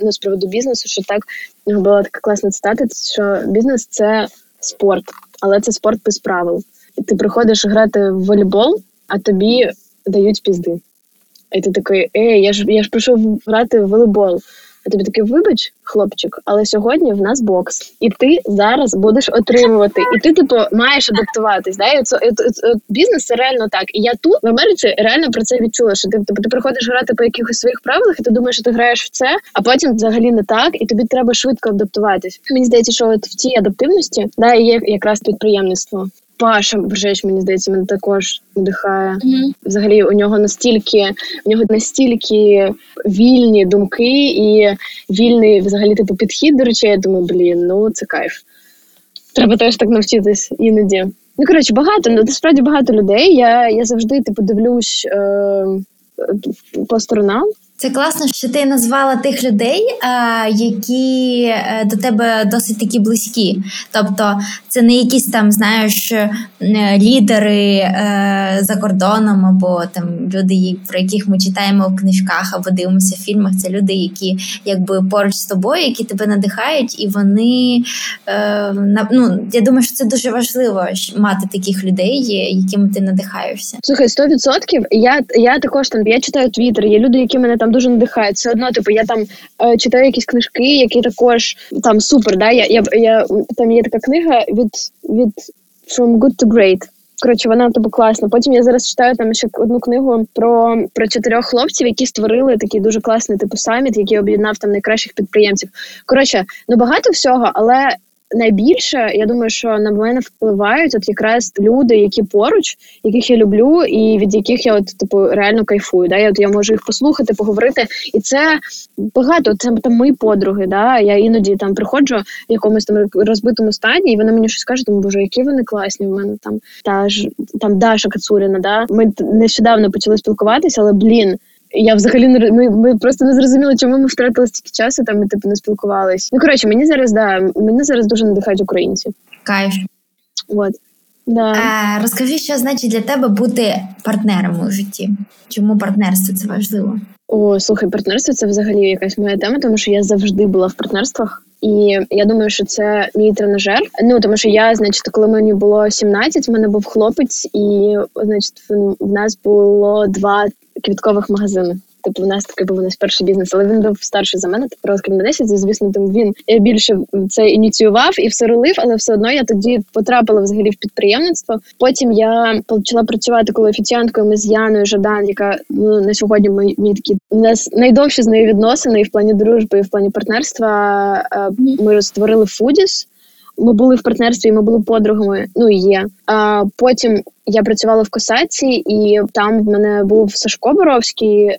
ну, з приводу бізнесу. Що так була така класна цитата, що бізнес це спорт, але це спорт без правил. Ти приходиш грати в волейбол, а тобі дають пізди. І ти такий, ей, я ж я ж прийшов грати в волейбол. А тобі такий, вибач, хлопчик, але сьогодні в нас бокс, і ти зараз будеш отримувати. І ти, типу, маєш адаптуватись. Да? І це, це, це, бізнес це реально так. І я тут в Америці реально про це відчула. Що ти типу, ти приходиш грати по якихось своїх правилах, і ти думаєш, що ти граєш в це, а потім взагалі не так, і тобі треба швидко адаптуватись. Мені здається, що от в цій адаптивності да, є якраз підприємництво. Паша Бржеч, мені здається, мене також надихає. Mm-hmm. Взагалі, у нього настільки у нього настільки вільні думки і вільний взагалі типу підхід до речей. Я думаю, блін, ну це кайф. Треба теж так навчитись іноді. Ну коротше, багато ну, насправді багато людей. Я я завжди типу дивлюсь е, по сторонам. Це класно, що ти назвала тих людей, які е, до тебе досить такі близькі. Тобто, це не якісь там, знаєш, е, лідери е, за кордоном, або там люди, про яких ми читаємо в книжках або дивимося в фільмах. Це люди, які якби поруч з тобою, які тебе надихають, і вони ну, я думаю, що це дуже важливо мати таких людей, якими ти надихаєшся. Слухай, 100%. Я я також там я читаю твіттер, є люди, які мене там дуже надихають. Все одно, типу, я там е, читаю якісь книжки, які також там супер. Да? Я, я, я, Там є така книга від від From Good to Great. Коротше, вона тобі класна. Потім я зараз читаю там ще одну книгу про про чотирьох хлопців, які створили такий дуже класний типу саміт, який об'єднав там найкращих підприємців. Коротше, ну багато всього, але найбільше я думаю, що на мене впливають от якраз люди, які поруч, яких я люблю, і від яких я от типу реально кайфую. Да? Я от я можу їх послухати, поговорити, і це багато. Це там мої подруги. Да? Я іноді там приходжу в якомусь там розбитому стані, і вона мені щось каже, тому боже, які вони класні. У мене там та ж там Даша Кацуріна. Да? Ми нещодавно почали спілкуватися, але блін. Я взагалі не ми, ми просто не зрозуміли, чому ми втратили стільки часу, там і типу не спілкувались. Ну коротше, мені зараз да мене зараз дуже надихають українці. Кайф. От. Да. А, Розкажи, що значить для тебе бути партнером у житті? Чому партнерство це важливо? О, слухай, партнерство це взагалі якась моя тема, тому що я завжди була в партнерствах. І я думаю, що це мій тренажер. Ну тому що я, значить, коли мені було 17, в мене був хлопець, і значить, в нас було два квіткових магазини. Типу, в нас такий був у нас перший бізнес, але він був старший за мене, типу років на 10, звісно, там він більше це ініціював і все рулив, але все одно я тоді потрапила взагалі в підприємництво. Потім я почала працювати коли офіціанткою. Ми з Яною Жадан, яка ну на сьогодні ми, ми такі у нас найдовші з нею відносини і в плані дружби, і в плані партнерства. Ми створили Фудіс. Ми були в партнерстві, ми були подругами. Ну і є. А потім я працювала в Косаці, і там в мене був Сашко Боровський, е,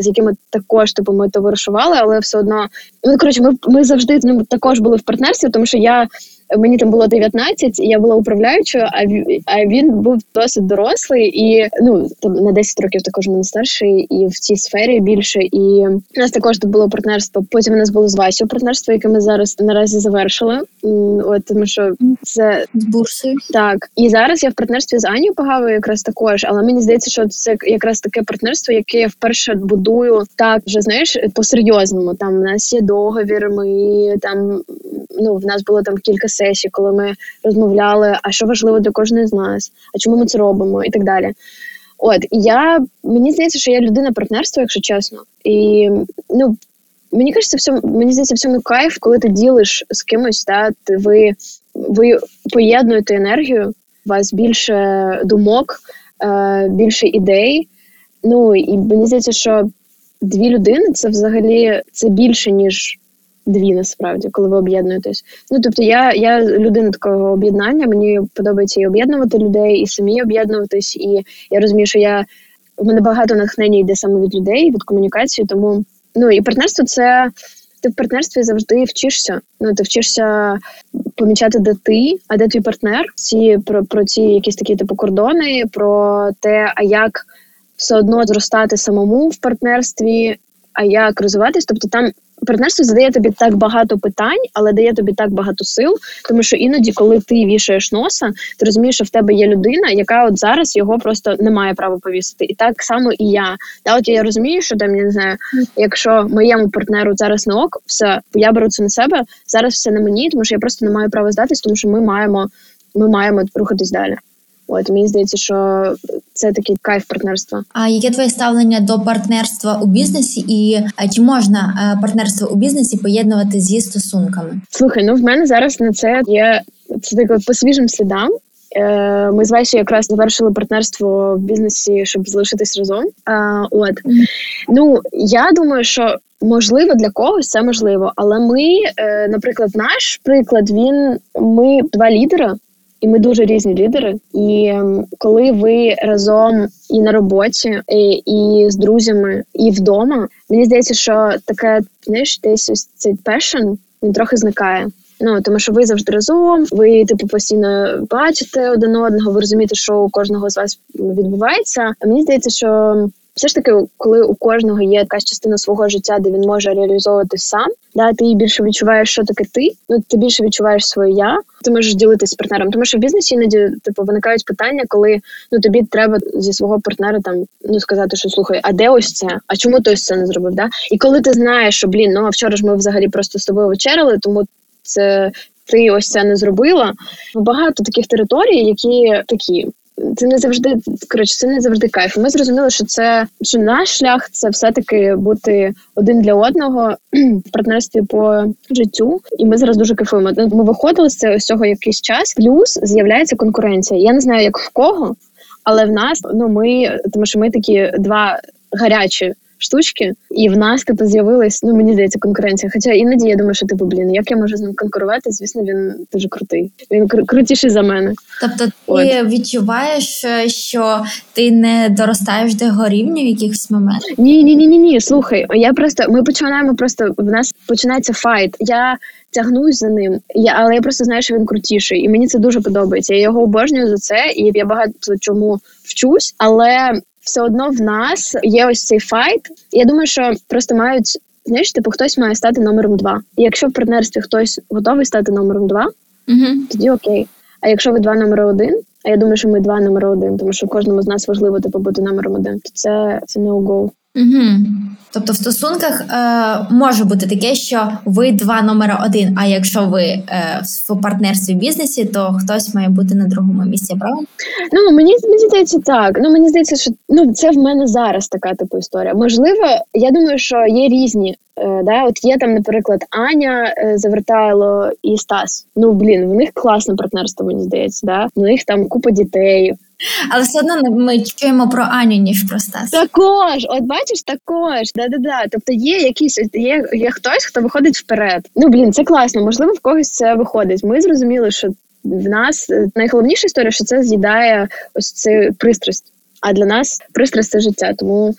з яким також типу, ми товаришували, але все одно ну коротше, ми ми завжди з ним також були в партнерстві, тому що я мені там було 19, я була управляючою, а а він був досить дорослий і ну там на 10 років також мене старший, і в цій сфері більше. І у нас також тут було партнерство. Потім у нас було з Васю партнерство, яке ми зараз наразі завершили. От тому що це з бурси. Так і зараз я в партнерстві з Анією Пагавою якраз також, але мені здається, що це якраз таке партнерство, яке я вперше будую так вже знаєш по серйозному. Там у нас є договір. Ми там ну в нас було там кілька сесій, коли ми розмовляли, а що важливо для кожної з нас, а чому ми це робимо, і так далі. От я мені здається, що я людина партнерства, якщо чесно, і ну. Мені кажеться, всьому мені здається, в цьому кайф, коли ти ділиш з кимось, та ти ви ви поєднуєте енергію, у вас більше думок, е, більше ідей. Ну і мені здається, що дві людини це взагалі це більше, ніж дві насправді, коли ви об'єднуєтесь. Ну тобто, я я людина такого об'єднання. Мені подобається і об'єднувати людей, і самі об'єднуватись. І я розумію, що я в мене багато натхнення йде саме від людей, від комунікації. Тому ну і партнерство це. Ти в партнерстві завжди вчишся. Ну ти вчишся помічати, де ти, а де твій партнер. Ці про про ці якісь такі типу кордони, про те, а як все одно зростати самому в партнерстві, а як розвиватись. Тобто там партнерство задає тобі так багато питань, але дає тобі так багато сил. Тому що іноді, коли ти вішаєш носа, ти розумієш, що в тебе є людина, яка от зараз його просто не має права повісити. І так само і я. Та от я розумію, що там я не знаю, якщо моєму партнеру зараз не ок, все я беру це на себе. Зараз все на мені, тому що я просто не маю права здатись, тому що ми маємо, ми маємо рухатись далі. От мені здається, що це такий кайф партнерства. А яке твоє ставлення до партнерства у бізнесі, і чи можна е, партнерство у бізнесі поєднувати зі стосунками? Слухай, ну в мене зараз на це є це таке по свіжим слідам. Е, ми з Вайші якраз завершили партнерство в бізнесі, щоб залишитись разом. От ну я думаю, що можливо для когось це можливо, але ми, е, наприклад, наш приклад, він ми два лідери і ми дуже різні лідери. І ем, коли ви разом і на роботі, і, і з друзями, і вдома, мені здається, що таке знаєш, десь ось цей пешен він трохи зникає. Ну тому, що ви завжди разом, ви типу постійно бачите один одного, ви розумієте, що у кожного з вас відбувається. А мені здається, що все ж таки, коли у кожного є якась частина свого життя, де він може реалізовувати сам, да, ти більше відчуваєш, що таке ти. Ну ти більше відчуваєш своє я. Ти можеш ділитися з партнером. Тому що в бізнесі іноді типу виникають питання, коли ну тобі треба зі свого партнера там ну сказати, що слухай, а де ось це? А чому ти ось це не зробив? Да? І коли ти знаєш, що блін, ну а вчора ж ми взагалі просто з тобою вечеряли, тому це. Ти ось це не зробила. Багато таких територій, які такі це не завжди коротше, це не завжди кайф. Ми зрозуміли, що це що наш шлях це все-таки бути один для одного в партнерстві по життю. І ми зараз дуже кайфуємо. Ми виходили з цього якийсь час. Плюс з'являється конкуренція. Я не знаю, як в кого, але в нас ну ми тому, що ми такі два гарячі штучки, і в нас типу з'явилась, ну мені здається, конкуренція. Хоча іноді я думаю, що типу, блін, як я можу з ним конкурувати? Звісно, він дуже крутий. Він кру- крутіший за мене. Тобто, ти От. відчуваєш, що ти не доростаєш до його рівня в якихось моментах? Ні, ні, ні, ні, ні. Слухай, я просто ми починаємо просто в нас починається fight. Я тягнусь за ним, я але я просто знаю, що він крутіший, і мені це дуже подобається. Я його обожнюю за це, і я багато чому вчусь, але все одно в нас є ось цей fight. Я думаю, що просто мають знаєш, типу, хтось має стати номером два. І якщо в партнерстві хтось готовий стати номером два, угу. тоді окей. А якщо ви два номери один, а я думаю, що ми два номери один, тому що кожному з нас важливо типу, бути номером один, то це це no-go. Угу. Тобто в стосунках е, може бути таке, що ви два номера один. А якщо ви е, в партнерстві в бізнесі, то хтось має бути на другому місці, правда? Ну мені мені здається так. Ну мені здається, що ну це в мене зараз така типу історія. Можливо, я думаю, що є різні. Е, да, От є там, наприклад, Аня е, Завертайло і Стас. Ну блін, в них класне партнерство, мені здається. Да? В них там купа дітей. Але все одно ми чуємо про Аню, ніж про Стас. Також, от бачиш, також. Да-да-да. Тобто є якісь є, є хтось, хто виходить вперед. Ну блін, це класно. Можливо, в когось це виходить. Ми зрозуміли, що в нас е, найголовніша історія, що це з'їдає ось цю пристрасть. А для нас пристрасть це життя. Тому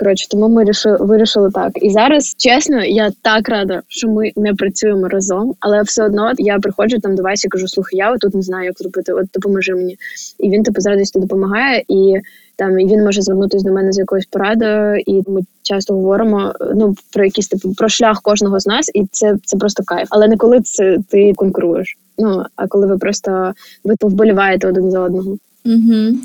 Коротше, тому ми рішили, вирішили так. І зараз, чесно, я так рада, що ми не працюємо разом, але все одно я приходжу там до Васі кажу, слухай, я тут не знаю, як зробити, от допоможи мені. І він типу з радістю допомагає, і там і він може звернутися до мене з якоюсь порадою, і ми часто говоримо ну про якісь типу про шлях кожного з нас, і це це просто кайф. Але не коли це ти конкуруєш. Ну а коли ви просто ви повболіваєте один за одного. Угу.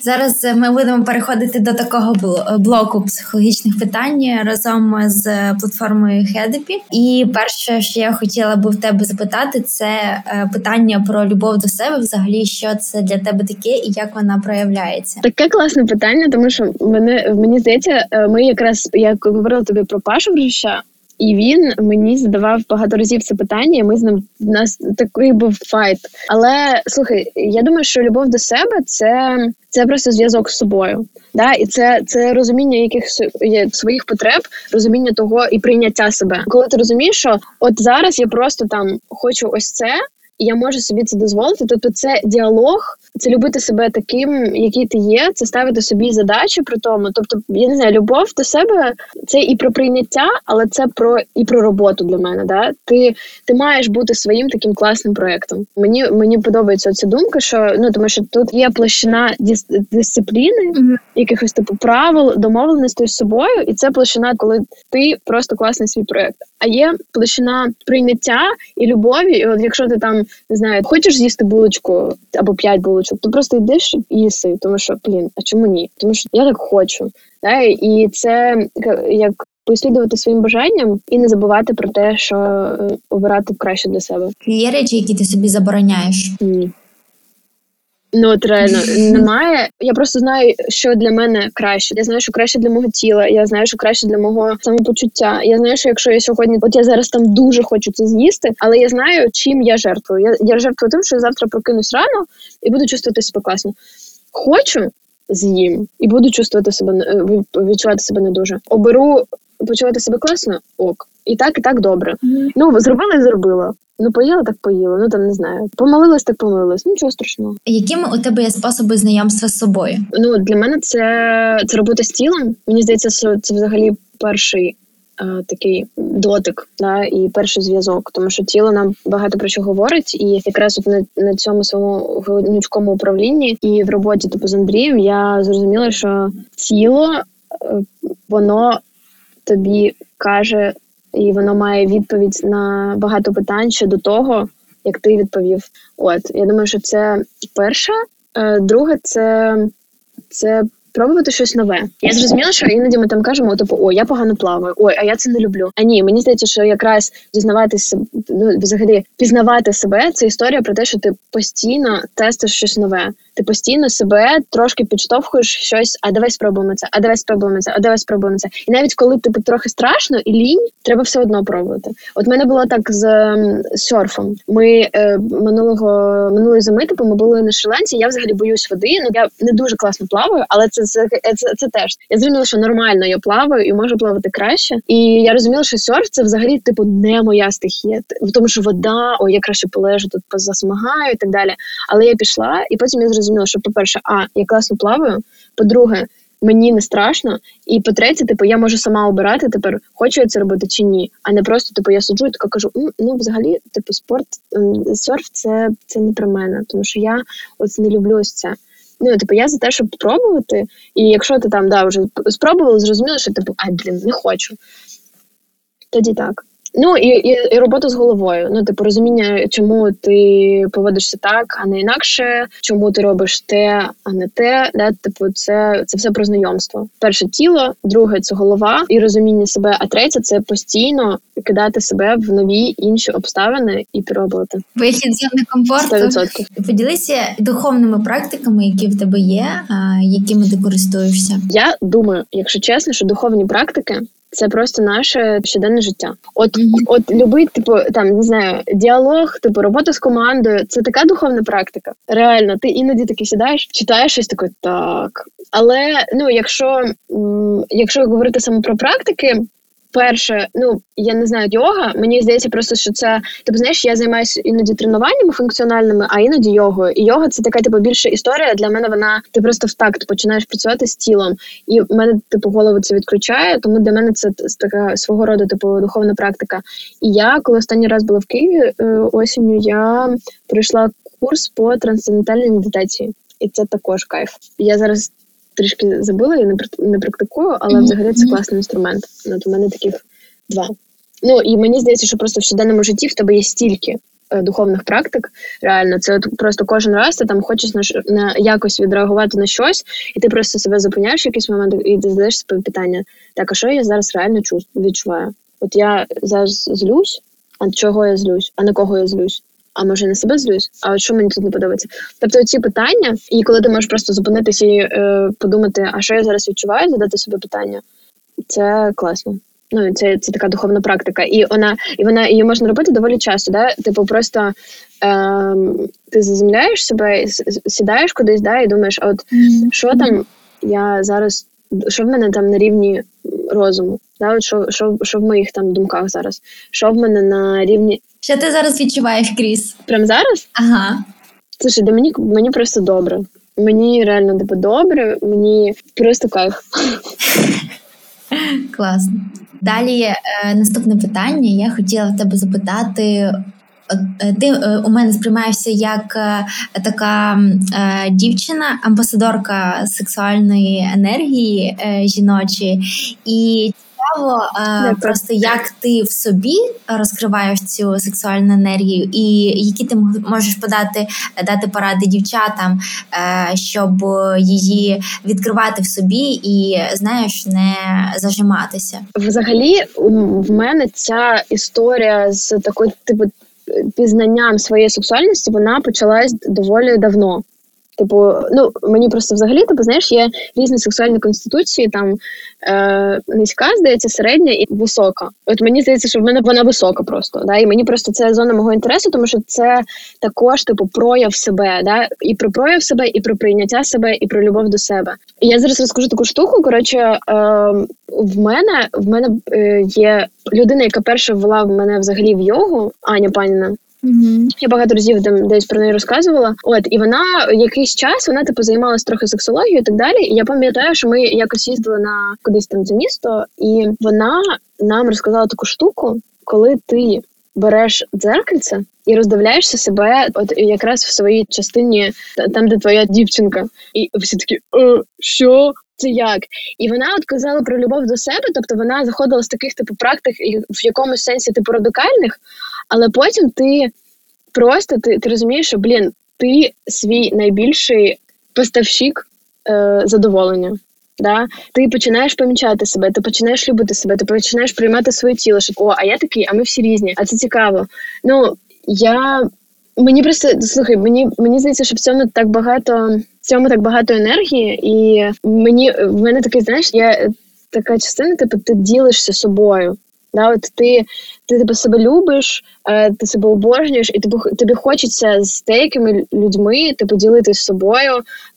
Зараз ми будемо переходити до такого блоку психологічних питань разом з платформою Хедепі. І перше, що я хотіла би в тебе запитати, це е, питання про любов до себе. Взагалі, що це для тебе таке і як вона проявляється? Таке класне питання, тому що мене мені здається, е, ми якраз як говорила тобі про Пашу Грища, і він мені задавав багато разів це питання. і Ми з ним у нас такий був файт. Але слухай, я думаю, що любов до себе це це просто зв'язок з собою. Да? І це це розуміння якихось своїх потреб, розуміння того і прийняття себе. Коли ти розумієш, що от зараз я просто там хочу ось це, і я можу собі це дозволити. Тобто, це діалог, це любити себе таким, який ти є, це ставити собі задачі при тому. Тобто, я не знаю, любов до себе це і про прийняття, але це про і про роботу для мене. Да? Ти ти маєш бути своїм таким класним проектом. Мені мені подобається ця думка, що ну тому, що тут є площина дис, дисципліни, mm-hmm. якихось типу правил, домовленостей з собою, і це площина, коли ти просто класний свій проект. А є площина прийняття і любові. І от якщо ти там не знаю, хочеш з'їсти булочку або п'ять булочок, то просто йдеш і їси, тому що блін, а чому ні? Тому що я так хочу. Да? І це як послідувати своїм бажанням і не забувати про те, що е, обирати краще для себе. Є речі, які ти собі забороняєш? Ні. Ну от реально немає. Я просто знаю, що для мене краще. Я знаю, що краще для мого тіла. Я знаю, що краще для мого самопочуття. Я знаю, що якщо я сьогодні, от я зараз там дуже хочу це з'їсти, але я знаю, чим я жертвую. Я я жертвую тим, що я завтра прокинусь рано і буду чувствувати себе класно. Хочу з'їм і буду чувствувати себе е, відчувати себе не дуже. Оберу почувати себе класно, ок. І так, і так добре. Mm. Ну зробила і зробила. Ну, поїла, так поїла. Ну там не знаю. Помолилась, так помолилась. Нічого страшного. Якими у тебе є способи знайомства з собою? Ну для мене це це робота з тілом. Мені здається, що це взагалі перший такий дотик, да, і перший зв'язок, тому що тіло нам багато про що говорить, і якраз от на, на цьому своєму гнучкому управлінні і в роботі типу з Андрієм я зрозуміла, що тіло е, воно тобі каже і воно має відповідь на багато питань ще до того, як ти відповів. От я думаю, що це перше. Е, друге, це це пробувати щось нове. Я зрозуміла, що іноді ми там кажемо, типу, о, я погано плаваю, ой, а я це не люблю. А ні, мені здається, що якраз дізнаватися ну, взагалі пізнавати себе це історія про те, що ти постійно тестиш щось нове ти постійно себе трошки підштовхуєш щось, а давай спробуємо це, а давай спробуємо це, а давай спробуємо це. І навіть коли тобі трохи страшно і лінь, треба все одно пробувати. От мене було так з, з серфом. Ми е, минулого минулої зими, типу, ми були на Шри-Ланці, Я взагалі боюсь води. Ну я не дуже класно плаваю, але це це, це, це теж. Я зрозуміла, що нормально я плаваю і можу плавати краще. І я розуміла, що серф це взагалі типу не моя стихія, тому що вода, ой, я краще полежу тут позасмагаю і так далі. Але я пішла, і потім я зрозуміла, зрозуміла, що, по-перше, а я класно плаваю. По-друге, мені не страшно. І по-третє, типу, я можу сама обирати тепер, хочу я це робити чи ні. А не просто типу, я суджу і така кажу: ну, взагалі, типу, спорт, серф це це не про мене, тому що я ось не люблю ось це. Ну, типу, я за те, щоб спробувати. І якщо ти там да, вже спробувала, зрозуміло, що типу, ай, блін, не хочу. Тоді так. Ну і, і і, робота з головою. Ну, типу, розуміння, чому ти поводишся так, а не інакше, чому ти робиш те, а не те. Да? Типу, це це все про знайомство. Перше тіло, друге це голова і розуміння себе. А третє це постійно кидати себе в нові інші обставини і пробувати. Вихід зони комфорту. 100%. Поділися духовними практиками, які в тебе є, а якими ти користуєшся. Я думаю, якщо чесно, що духовні практики. Це просто наше щоденне життя. От mm-hmm. от любий, типу, там не знаю, діалог, типу робота з командою. Це така духовна практика. Реально, ти іноді таки сідаєш, читаєш щось таке, так. Але ну, якщо якщо говорити саме про практики, перше, ну я не знаю, йога. Мені здається, просто що це типу, знаєш, я займаюся іноді тренуваннями функціональними, а іноді йогою. І йога це така типу більша історія. Для мене вона ти просто в такт починаєш працювати з тілом, і в мене типу голову це відключає. Тому для мене це така свого роду типу духовна практика. І я, коли останній раз була в Києві е, осінню, я пройшла курс по трансцендентальній медитації. І це також кайф. Я зараз трішки забула, я не не практикую, але mm-hmm. взагалі це класний інструмент. От у мене таких два. Ну і мені здається, що просто в щоденному житті в тебе є стільки е, духовних практик. Реально, це от просто кожен раз ти там хочеш на на якось відреагувати на щось, і ти просто себе зупиняєш в якийсь момент і ти задаєш себе питання: так, а що я зараз реально відчуваю? От я зараз злюсь, а чого я злюсь, а на кого я злюсь? А може я на себе злюсь, а от що мені тут не подобається. Тобто ці питання, і коли ти можеш просто зупинитися і е, подумати, а що я зараз відчуваю, задати собі питання, це класно. Ну, це це така духовна практика, і вона і вона її можна робити доволі часто. Да? Типу, просто е, ти заземляєш себе, сідаєш кудись, да, і думаєш, а от mm-hmm. що там я зараз, що в мене там на рівні розуму? Да? От Що що, що в моїх там думках зараз? Що в мене на рівні. Що ти зараз відчуваєш, Кріс? Прямо зараз? Ага. Слушай, да мені мені просто добре. Мені реально типу, добре, мені просто кайф. Класно. Далі е, наступне питання. Я хотіла в тебе запитати. Е, ти е, у мене сприймаєшся як е, така е, дівчина, амбасадорка сексуальної енергії е, жіночої, і цікаво, е, просто як ти в собі розкриваєш цю сексуальну енергію, і які ти можеш подати дати поради дівчатам, е, щоб її відкривати в собі і знаєш, не зажиматися. Взагалі, в мене ця історія з такою типу пізнанням своєї сексуальності вона почалась доволі давно. Типу, ну мені просто взагалі типу, знаєш, є різні сексуальні конституції, там е, низька, здається, середня і висока. От мені здається, що в мене вона висока просто. Да? І мені просто це зона мого інтересу, тому що це також типу прояв себе, да? і про прояв себе, і про прийняття себе, і про любов до себе. Я зараз розкажу таку штуку. Коротше, е, в мене в мене е, є людина, яка перша ввела в мене взагалі в йогу, Аня Паніна. Mm-hmm. Я багато разів там десь про неї розказувала. От і вона якийсь час вона типу займалась трохи сексологією і так далі. І я пам'ятаю, що ми якось їздили на кудись там за місто, і вона нам розказала таку штуку, коли ти береш дзеркальце і роздивляєшся себе, от якраз в своїй частині, там де твоя дівчинка, і всі такі е, що. Це як, і вона от казала про любов до себе, тобто вона заходила з таких типу практик в якомусь сенсі типу радикальних, але потім ти просто ти ти розумієш, що блін, ти свій найбільший поставщик е, задоволення. Да? Ти починаєш помічати себе, ти починаєш любити себе, ти починаєш приймати своє тіло, що о, а я такий, а ми всі різні, а це цікаво. Ну я мені просто слухай, мені мені здається, що в цьому так багато в цьому так багато енергії, і мені в мене такий, знаєш, є така частина, типу, ти ділишся собою. Да, от ти ти тебе себе любиш, ти себе обожнюєш, і тобі тобі хочеться з деякими людьми ти поділитися з собою,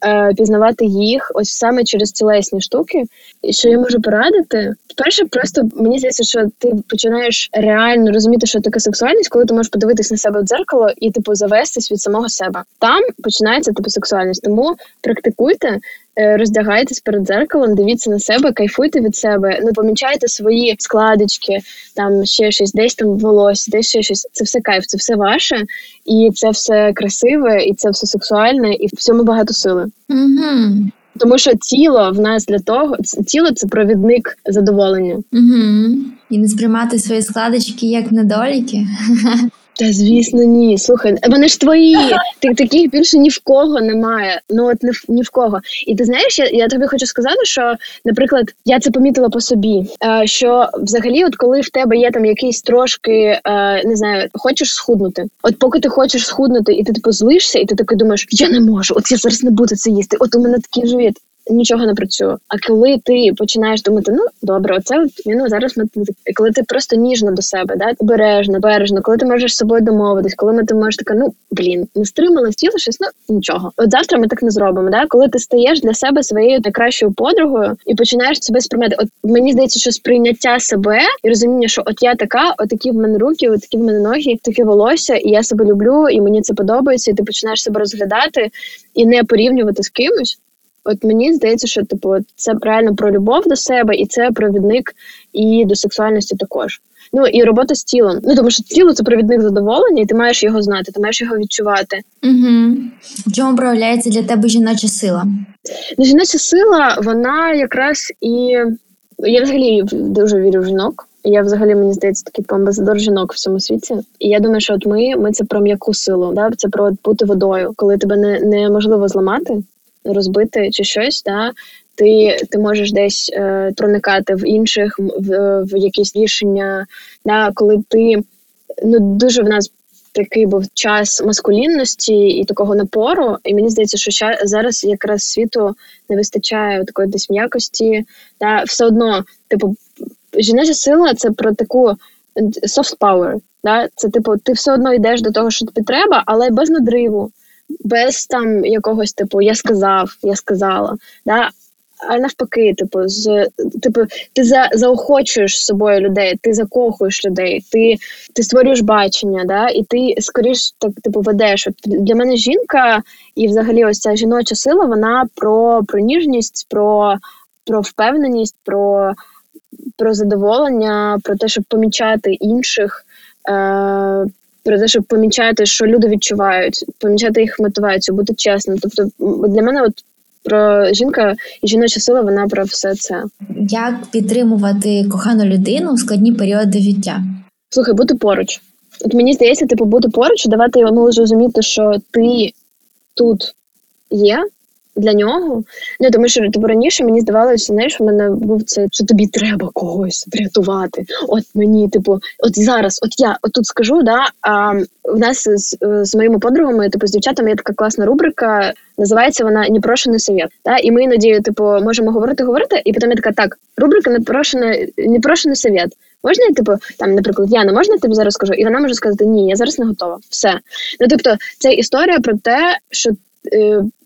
е, пізнавати їх ось саме через тілесні штуки. І що я можу порадити? Перше, просто мені здається, що ти починаєш реально розуміти, що таке сексуальність, коли ти можеш подивитись на себе в дзеркало і типу завестись від самого себе. Там починається типу сексуальність. Тому практикуйте. Е, роздягайтесь перед дзеркалом, дивіться на себе, кайфуйте від себе, ну помічайте свої складочки, там ще щось, десь там волосся, десь ще щось. Це все кайф, це все ваше, і це все красиве, і це все сексуальне, і в цьому багато сили. Угу. Тому що тіло в нас для того, тіло це провідник задоволення. Угу. І не сприймати свої складочки як недоліки. Та звісно, ні. Слухай, вони ж твої. Ти таких більше ні в кого немає. Ну от ні, в кого. І ти знаєш, я я тобі хочу сказати, що, наприклад, я це помітила по собі. Е, що взагалі, от коли в тебе є там якийсь трошки е, не знаю, хочеш схуднути. От поки ти хочеш схуднути, і ти типу злишся, і ти такий думаєш, я не можу, от я зараз не буду це їсти. От у мене такий живіт нічого не працює. А коли ти починаєш думати, ну добре, оце от ну, зараз ми коли ти просто ніжно до себе, да обережно, бережно, коли ти можеш з собою домовитись, коли ми ти можеш така, ну блін, не стрималась, тіло щось, ну нічого. От завтра ми так не зробимо. Да, коли ти стаєш для себе своєю найкращою подругою і починаєш себе сприймати. От мені здається, що сприйняття себе і розуміння, що от я така, от такі в мене руки, от такі в мене ноги, таке волосся, і я себе люблю, і мені це подобається. І ти починаєш себе розглядати і не порівнювати з кимось. От мені здається, що типу це реально про любов до себе, і це провідник і до сексуальності також. Ну і робота з тілом. Ну тому що тіло це провідник задоволення, і ти маєш його знати, ти маєш його відчувати. Угу. В чому проявляється для тебе жіноча сила? Ну, Жіноча сила, вона якраз і я взагалі дуже вірю в жінок. Я взагалі мені здається такий амбасадор жінок в цьому світі. І я думаю, що от ми ми це про м'яку силу, да? це про бути водою, коли тебе не неможливо зламати розбити чи щось, да, ти ти можеш десь е, проникати в інших, в, в якісь рішення, да, коли ти ну дуже в нас. Такий був час маскулінності і такого напору, і мені здається, що зараз якраз світу не вистачає такої десь м'якості. Та все одно, типу, жіноча сила це про таку soft power. Да? Це типу, ти все одно йдеш до того, що тобі треба, але без надриву, без там якогось типу я сказав, я сказала. Да? А навпаки, типу, з типу, ти за заохочуєш собою людей, ти закохуєш людей, ти ти створюєш бачення, да, і ти скоріш так типу ведеш. От Для мене жінка і взагалі ось ця жіноча сила, вона про про ніжність, про про впевненість, про про задоволення, про те, щоб помічати інших. Е- про те, щоб помічати, що люди відчувають, помічати їх мотивацію, бути чесним. Тобто, для мене, от про жінка і жіноча сила, вона про все це. Як підтримувати кохану людину у складні періоди життя? Слухай, бути поруч. От мені здається, типу, бути поруч, давати йому зрозуміти, що ти тут є, для нього. Ну тому що типу, раніше мені здавалося, знаєш, у мене був це, що тобі треба когось врятувати. От мені, типу, от зараз, от я от тут скажу, да. А в нас з, з моїми подругами, типу, з дівчатами є така класна рубрика. Називається вона Непрошений совет. Да? І ми іноді, типу, можемо говорити, говорити, і потім я така, так, рубрика непрошений, непрошений совет. Можна, типу, там, наприклад, Яна, можна я тобі зараз скажу? І вона може сказати, ні, я зараз не готова. Все. Ну тобто, це історія про те, що.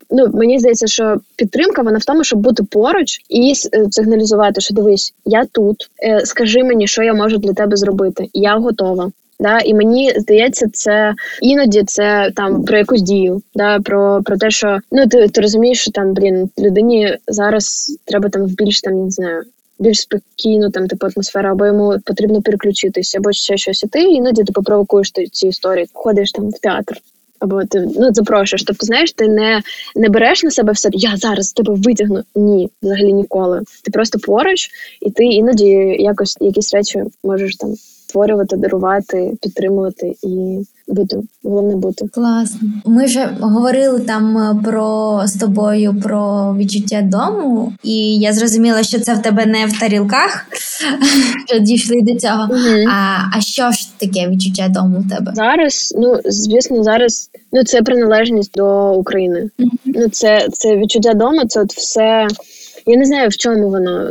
Ну мені здається, що підтримка вона в тому, щоб бути поруч і е, сигналізувати, що дивись, я тут. Е, скажи мені, що я можу для тебе зробити. Я готова. Да, і мені здається, це іноді це там про якусь дію, да, про про те, що ну ти ти розумієш, що там блін людині зараз треба там в більш там не знаю. Більш спокійну там типу атмосфера, або йому потрібно переключитися, або ще щось. І ти іноді типу провокуєш ці історії. Ходиш там в театр, або ти ну запрошуєш. Тобто, знаєш, ти не не береш на себе все, я зараз тебе витягну. Ні, взагалі ніколи. Ти просто поруч, і ти іноді якось якісь речі можеш там створювати, дарувати, підтримувати і бути. Головне бути класно. Ми вже говорили там е, про з тобою про відчуття дому, і я зрозуміла, що це в тебе не в тарілках. Що дійшли до цього. uh А а що ж таке відчуття дому в тебе зараз? Ну звісно, зараз ну це приналежність до України. uh Ну це це відчуття дому. Це от все. Я не знаю, в чому воно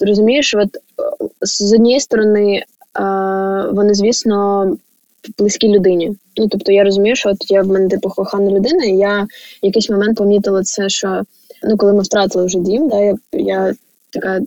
розумієш, от з однієї сторони вони, звісно, близькі людині. Ну, тобто, я розумію, що от я в мене типу кохана людина, і я в якийсь момент помітила це, що ну, коли ми втратили вже дім, да, я я така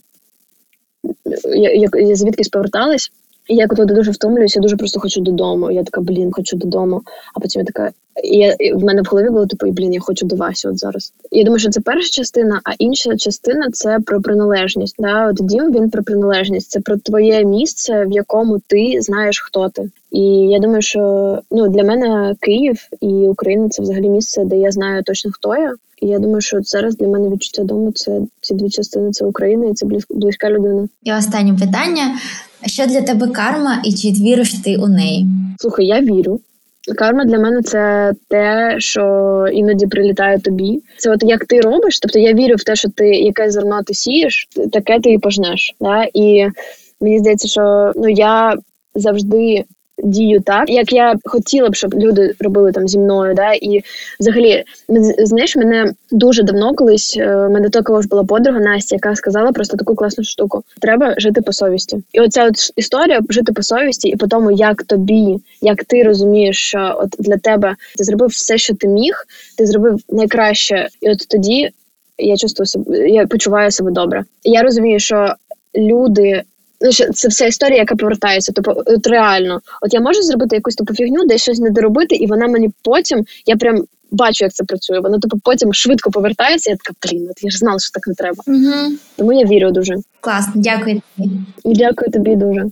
я, я, звідкись поверталась, я коли дуже втомлююся, дуже просто хочу додому. Я така, блін, хочу додому. А потім я така, і я, і в мене в голові було типу, блін, я хочу до Васі от зараз. Я думаю, що це перша частина, а інша частина це про приналежність. Да? От дім він про приналежність. Це про твоє місце, в якому ти знаєш, хто ти. І я думаю, що ну для мене Київ і Україна це взагалі місце, де я знаю точно хто я. І я думаю, що зараз для мене відчуття дому це ці дві частини це Україна і це близька людина. І останнє питання: що для тебе карма, і чи віриш ти у неї? Слухай, я вірю. Карма для мене це те, що іноді прилітає тобі. Це от як ти робиш. Тобто я вірю в те, що ти яке зерно ти сієш, таке ти і пожнеш. Да? І мені здається, що ну я завжди дію так, як я хотіла б, щоб люди робили там зі мною. Да? І взагалі, знаєш, мене дуже давно колись е, мене також була подруга Настя, яка сказала просто таку класну штуку: треба жити по совісті. І оця от історія жити по совісті, і по тому, як тобі, як ти розумієш, що от для тебе ти зробив все, що ти міг, ти зробив найкраще, і от тоді. Я чувствую себе, я почуваю себе добре. Я розумію, що люди це вся історія, яка повертається. Тобто, от реально, от я можу зробити якусь тупу фігню, десь щось не доробити, і вона мені потім, я прям бачу, як це працює. Вона типу потім швидко повертається. Я така, блін, от я ж знала, що так не треба. Угу. Тому я вірю дуже. Класно, дякую тобі. Дякую тобі дуже.